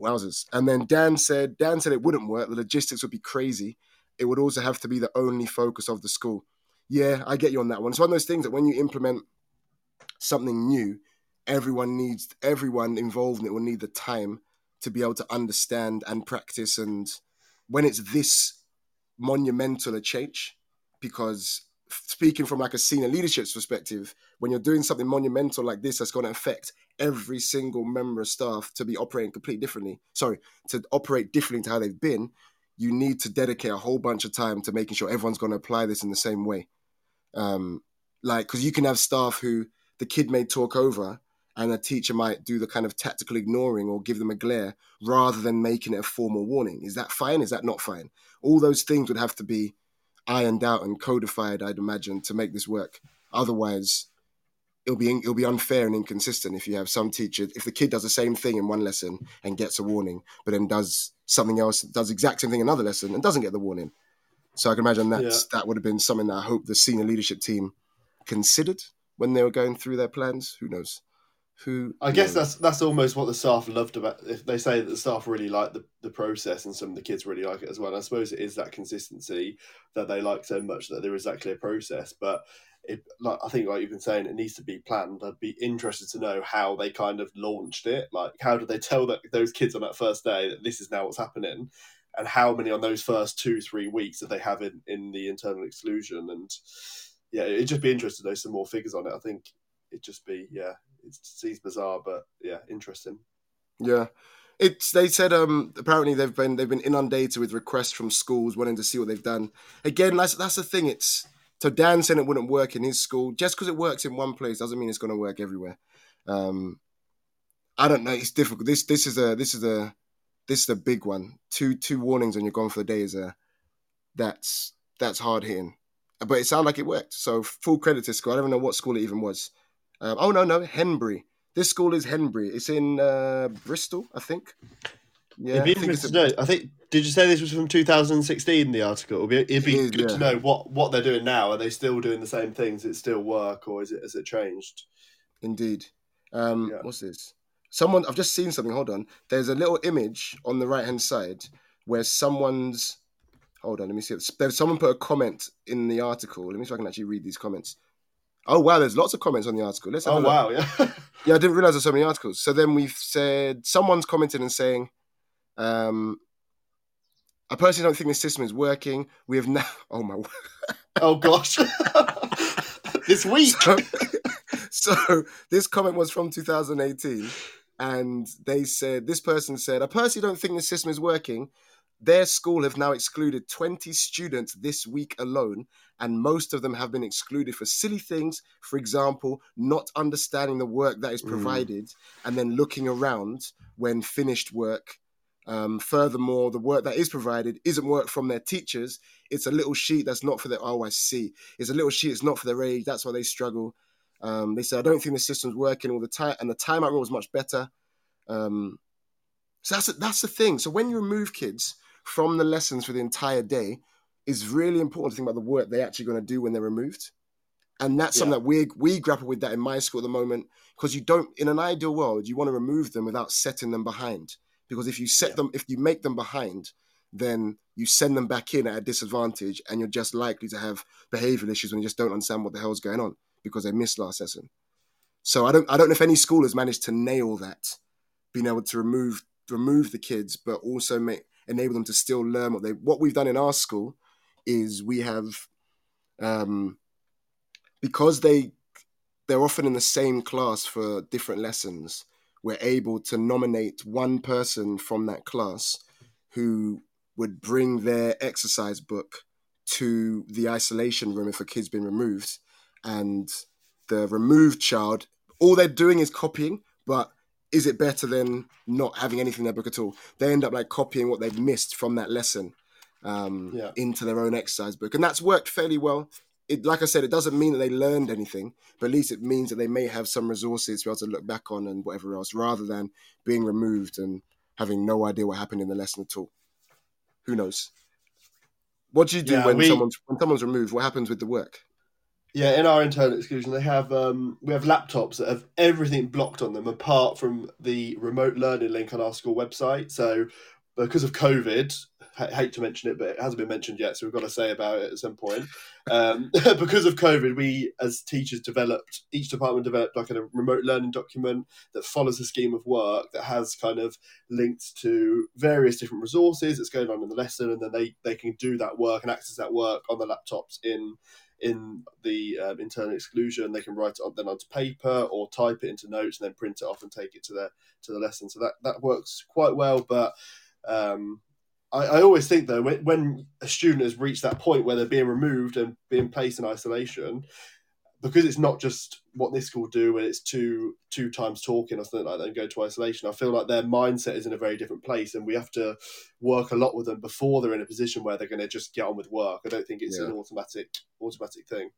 wowzers. And then Dan said Dan said it wouldn't work. The logistics would be crazy. It would also have to be the only focus of the school. Yeah, I get you on that one. It's one of those things that when you implement something new, everyone needs everyone involved in it will need the time to be able to understand and practice and when it's this monumental a change because speaking from like a senior leadership's perspective when you're doing something monumental like this that's going to affect every single member of staff to be operating completely differently sorry to operate differently to how they've been you need to dedicate a whole bunch of time to making sure everyone's going to apply this in the same way. Um like because you can have staff who the kid may talk over and a teacher might do the kind of tactical ignoring or give them a glare rather than making it a formal warning. Is that fine? Is that not fine? All those things would have to be ironed out and codified, I'd imagine, to make this work. Otherwise, it'll be it'll be unfair and inconsistent if you have some teacher if the kid does the same thing in one lesson and gets a warning, but then does something else, does the exact same thing in another lesson and doesn't get the warning. So I can imagine that yeah. that would have been something that I hope the senior leadership team considered when they were going through their plans. Who knows? Who I guess know, that's that's almost what the staff loved about if they say that the staff really like the, the process and some of the kids really like it as well. And I suppose it is that consistency that they like so much that there is that clear process. But it like I think like you've been saying, it needs to be planned. I'd be interested to know how they kind of launched it. Like how did they tell that those kids on that first day that this is now what's happening? And how many on those first two, three weeks that they have in, in the internal exclusion and yeah, it'd just be interesting to know some more figures on it. I think it'd just be yeah, it seems bizarre, but yeah, interesting. Yeah. It's they said um apparently they've been they've been inundated with requests from schools wanting to see what they've done. Again, that's that's the thing. It's so Dan said it wouldn't work in his school. Just because it works in one place doesn't mean it's going to work everywhere. Um, I don't know. It's difficult. This this is a this is a this is a big one. Two two warnings and you're gone for the day is a that's that's hard hitting. But it sounded like it worked. So full credit to school. I don't know what school it even was. Um, oh no, no, Henbury. This school is Henbury. It's in uh, Bristol, I think. Yeah, it'd be interesting to know. I think. Did you say this was from 2016? The article. It'd be, it'd be good yeah. to know what what they're doing now. Are they still doing the same things? It still work, or is it has it changed? Indeed. Um, yeah. What's this? Someone I've just seen something. Hold on. There's a little image on the right hand side where someone's. Hold on. Let me see. There's someone put a comment in the article. Let me see if I can actually read these comments. Oh wow, there's lots of comments on the article. Let's have oh wow, yeah. yeah, I didn't realize there's so many articles. So then we've said someone's commented and saying, um, I personally don't think this system is working. We have now. Oh my. oh gosh. this week. So, so this comment was from 2018, and they said this person said, I personally don't think the system is working. Their school have now excluded 20 students this week alone, and most of them have been excluded for silly things. For example, not understanding the work that is mm. provided mm. and then looking around when finished work. Um, furthermore, the work that is provided isn't work from their teachers. It's a little sheet that's not for their. Oh, I see. It's a little sheet. It's not for their age. That's why they struggle. Um, they said, I don't think the system's working all the time, and the timeout rule is much better. Um, so that's that's the thing. So when you remove kids from the lessons for the entire day is really important to think about the work they're actually going to do when they're removed. And that's yeah. something that we we grapple with that in my school at the moment because you don't in an ideal world you want to remove them without setting them behind because if you set yeah. them if you make them behind then you send them back in at a disadvantage and you're just likely to have behavioral issues when you just don't understand what the hell's going on because they missed last lesson. So I don't I don't know if any school has managed to nail that, being able to remove remove the kids, but also make enable them to still learn what they what we've done in our school is we have um because they they're often in the same class for different lessons we're able to nominate one person from that class who would bring their exercise book to the isolation room if a kid's been removed. And the removed child all they're doing is copying but is it better than not having anything in their book at all? They end up like copying what they've missed from that lesson um, Yeah. into their own exercise book. And that's worked fairly well. It, like i said it doesn't mean that they learned anything but at least it means that they may have some resources to be able to look back on and whatever else rather than being removed and having no idea what happened in the lesson at all. Who knows? What do you do Yeah, when we- someone's when someone's removed? What happens with the work? Yeah, in our internal exclusion, they have um, we have laptops that have everything blocked on them apart from the remote learning link on our school website. So, because of COVID, I hate to mention it, but it hasn't been mentioned yet, so we've got to say about it at some point. Um, because of COVID, we as teachers developed each department developed like a remote learning document that follows a scheme of work that has kind of links to various different resources that's going on in the lesson, and then they they can do that work and access that work on the laptops in in the um, internal exclusion. They can write it on, then onto paper or type it into notes and then print it off and take it to the to the lesson. So that that works quite well. But um, I, I always think though when, when a student has reached that point where they're being removed and being placed in isolation. Because it's not just what this school do, and it's two two times talking or something like that, and go to isolation. I feel like their mindset is in a very different place, and we have to work a lot with them before they're in a position where they're going to just get on with work. I don't think it's an automatic automatic thing.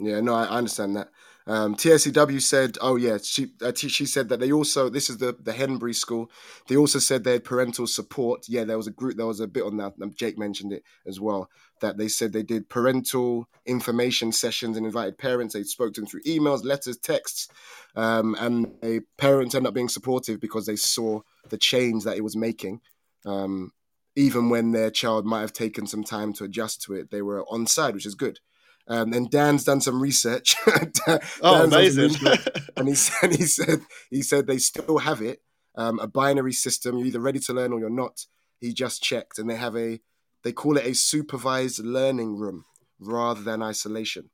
Yeah, no, I, understand that. Um, TSCW said, oh yeah, she uh, t- she said that they also this is the the Henbury school. They also said they had parental support. Yeah, there was a group, there was a bit on that. um, Jake mentioned it as well. That they said they did parental information sessions and invited parents. They spoke to them through emails, letters, texts, um, and a parents ended up being supportive because they saw the change that it was making. Um, even when their child might have taken some time to adjust to it, they were on side, which is good. Um, and Dan's done some research. Dan- Oh, amazing! research, and he said he said he said they still have it, um, a binary system. You're either ready to learn or you're not. He just checked, and they have a they call it a supervised learning room rather than isolation.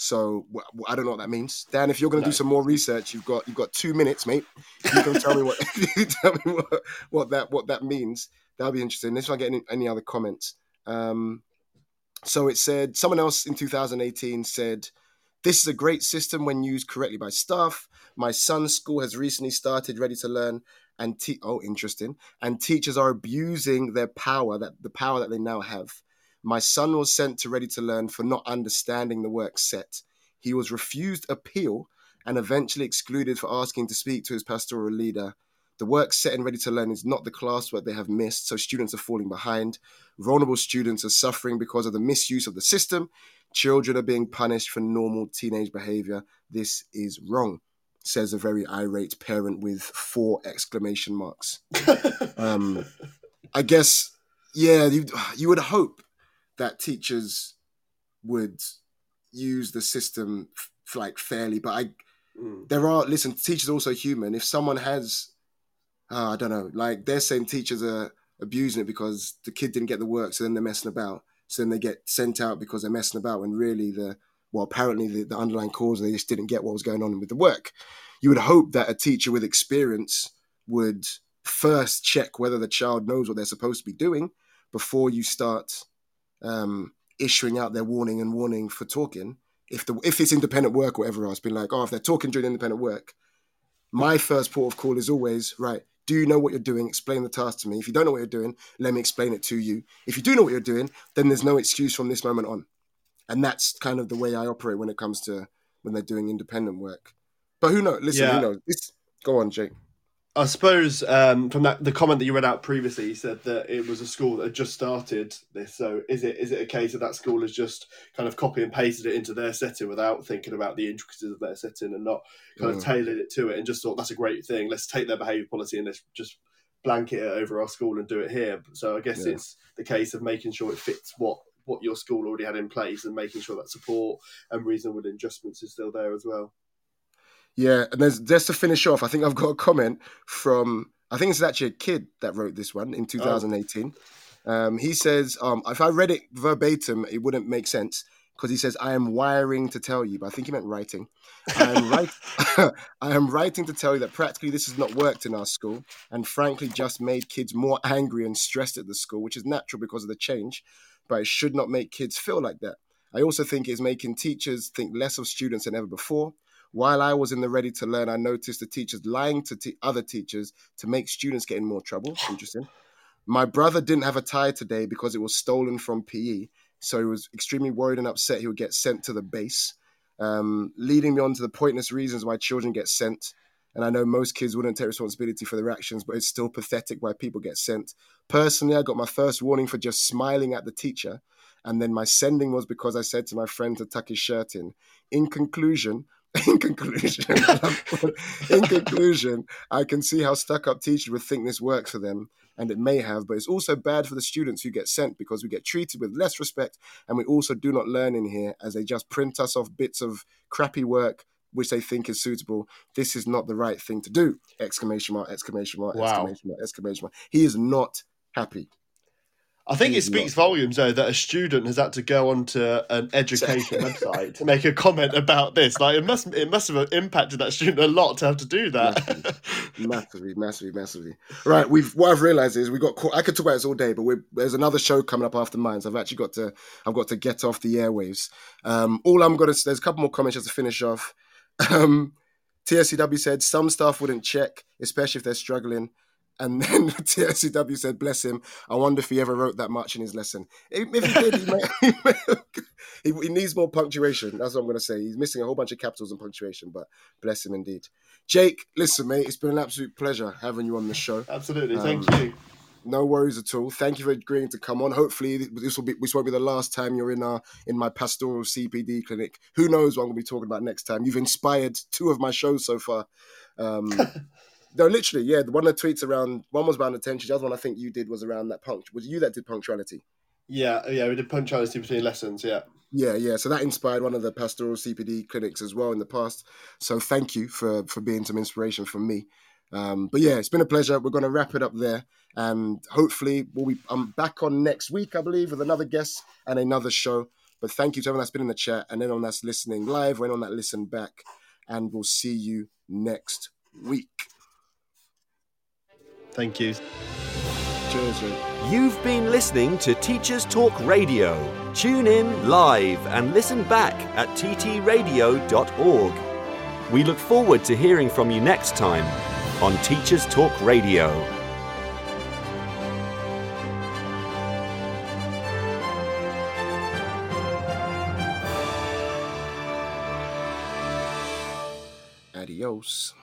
So I don't know what that means, Dan. If you're going to No. do some more research, you've got you've got two minutes, mate. You can tell me what tell me what, what that what that means. That'll be interesting. Let's not get any, any other comments. Um, so it said someone else in 2018 said, "This is a great system when used correctly by staff. My son's school has recently started Ready to Learn, and te- oh, interesting. And teachers are abusing their power that the power that they now have. My son was sent to Ready to Learn for not understanding the work set. He was refused appeal and eventually excluded for asking to speak to his pastoral leader." The work set and Ready to Learn is not the classwork they have missed, so students are falling behind. Vulnerable students are suffering because of the misuse of the system. Children are being punished for normal teenage behavior. This is wrong, says a very irate parent with four exclamation marks. Um, I guess, yeah, you, you would hope that teachers would use the system f- like fairly, but I Mm. there are listen teachers are also human if someone has uh, i don't know. Like they're saying teachers are abusing it because the kid didn't get the work so then they're messing about. So then they get sent out because they're messing about when really the well apparently the, the underlying cause they just didn't get what was going on with the work. You would hope that a teacher with experience would first check whether the child knows what they're supposed to be doing before you start um, issuing out their warning and warning for talking. If the if it's independent work or whatever else, been like, oh, if they're talking during independent work, my first port of call is always right. Do you know what you're doing? Explain the task to me. If you don't know what you're doing, let me explain it to you. If you do know what you're doing, then there's no excuse from this moment on. And that's kind of the way I operate when it comes to when they're doing independent work. But who knows? Listen, Yeah. who knows? This, go on, Jake. I suppose um, from that the comment that you read out previously, you said that it was a school that had just started this. So is it is it a case that that school has just kind of copy and pasted it into their setting without thinking about the intricacies of their setting and not kind Mm. of tailored it to it and just thought that's a great thing. Let's take their behaviour policy and let's just blanket it over our school and do it here. So I guess Yeah. it's the case of making sure it fits what what your school already had in place and making sure that support and reasonable adjustments is still there as well. Yeah, and there's just to finish off. I think I've got a comment from. I think it's actually a kid that wrote this one in 2018. Um, he says, um, if I read it verbatim, it wouldn't make sense because he says, I am wiring to tell you, but I think he meant writing. I am, write- I am writing to tell you that practically this has not worked in our school and frankly just made kids more angry and stressed at the school, which is natural because of the change, but it should not make kids feel like that. I also think it's making teachers think less of students than ever before. While I was in the ready to learn, I noticed the teachers lying to te- other teachers to make students get in more trouble. Interesting. My brother didn't have a tie today because it was stolen from PE, so he was extremely worried and upset he would get sent to the base, um, leading me on to the pointless reasons why children get sent. And I know most kids wouldn't take responsibility for their actions, but it's still pathetic why people get sent. Personally, I got my first warning for just smiling at the teacher, and then my sending was because I said to my friend to tuck his shirt in. In conclusion, in conclusion, in conclusion, I can see how stuck-up teachers would think this works for them, and it may have, but it's also bad for the students who get sent because we get treated with less respect, and we also do not learn in here as they just print us off bits of crappy work which they think is suitable. This is not the right thing to do! Exclamation mark! Exclamation mark! Exclamation mark! Exclamation mark! He is not happy. I think it speaks volumes, though, that a student has had to go onto an education website to make a comment about this. Like, it must it must have impacted that student a lot to have to do that. massively, massively, massively. Right, we've what I've realised is we got. Caught, I could talk about this all day, but we're, there's another show coming up after mine, so I've actually got to. I've got to get off the airwaves. Um, all I'm gonna. There's a couple more comments just to finish off. Um, TSCW said some staff wouldn't check, especially if they're struggling. And then TSCW said, "Bless him. I wonder if he ever wrote that much in his lesson. If if he did, he, may, he, may- he, needs more punctuation. That's what I'm going to say. He's missing a whole bunch of capitals and punctuation, but bless him indeed. Jake, listen, mate, it's been an absolute pleasure having you on the show. Absolutely, thank Um, you. No worries at all. Thank you for agreeing to come on. Hopefully, this will be this won't be the last time you're in our in my pastoral CPD clinic. Who knows what I'm going to be talking about next time? You've inspired two of my shows so far. Um, no, literally, yeah. The one that tweets around one was around attention. The other one I think you did was around that punct. Was you that did punctuality? Yeah, yeah, we did punctuality between lessons. Yeah, Yeah, yeah. So that inspired one of the pastoral CPD clinics as well in the past. So thank you for for being some inspiration for me. Um, but yeah, it's been a pleasure. We're going to wrap it up there, and hopefully we'll be. I'm back on next week, I believe, with another guest and another show. But thank you to everyone that's been in the chat and anyone that's listening live, or on that listened back, and we'll see you next week. Thank you. Cheers, Jake. You've been listening to Teachers Talk Radio. Tune in live and listen back at ttradio.org. We look forward to hearing from you next time on Teachers Talk Radio. Adios.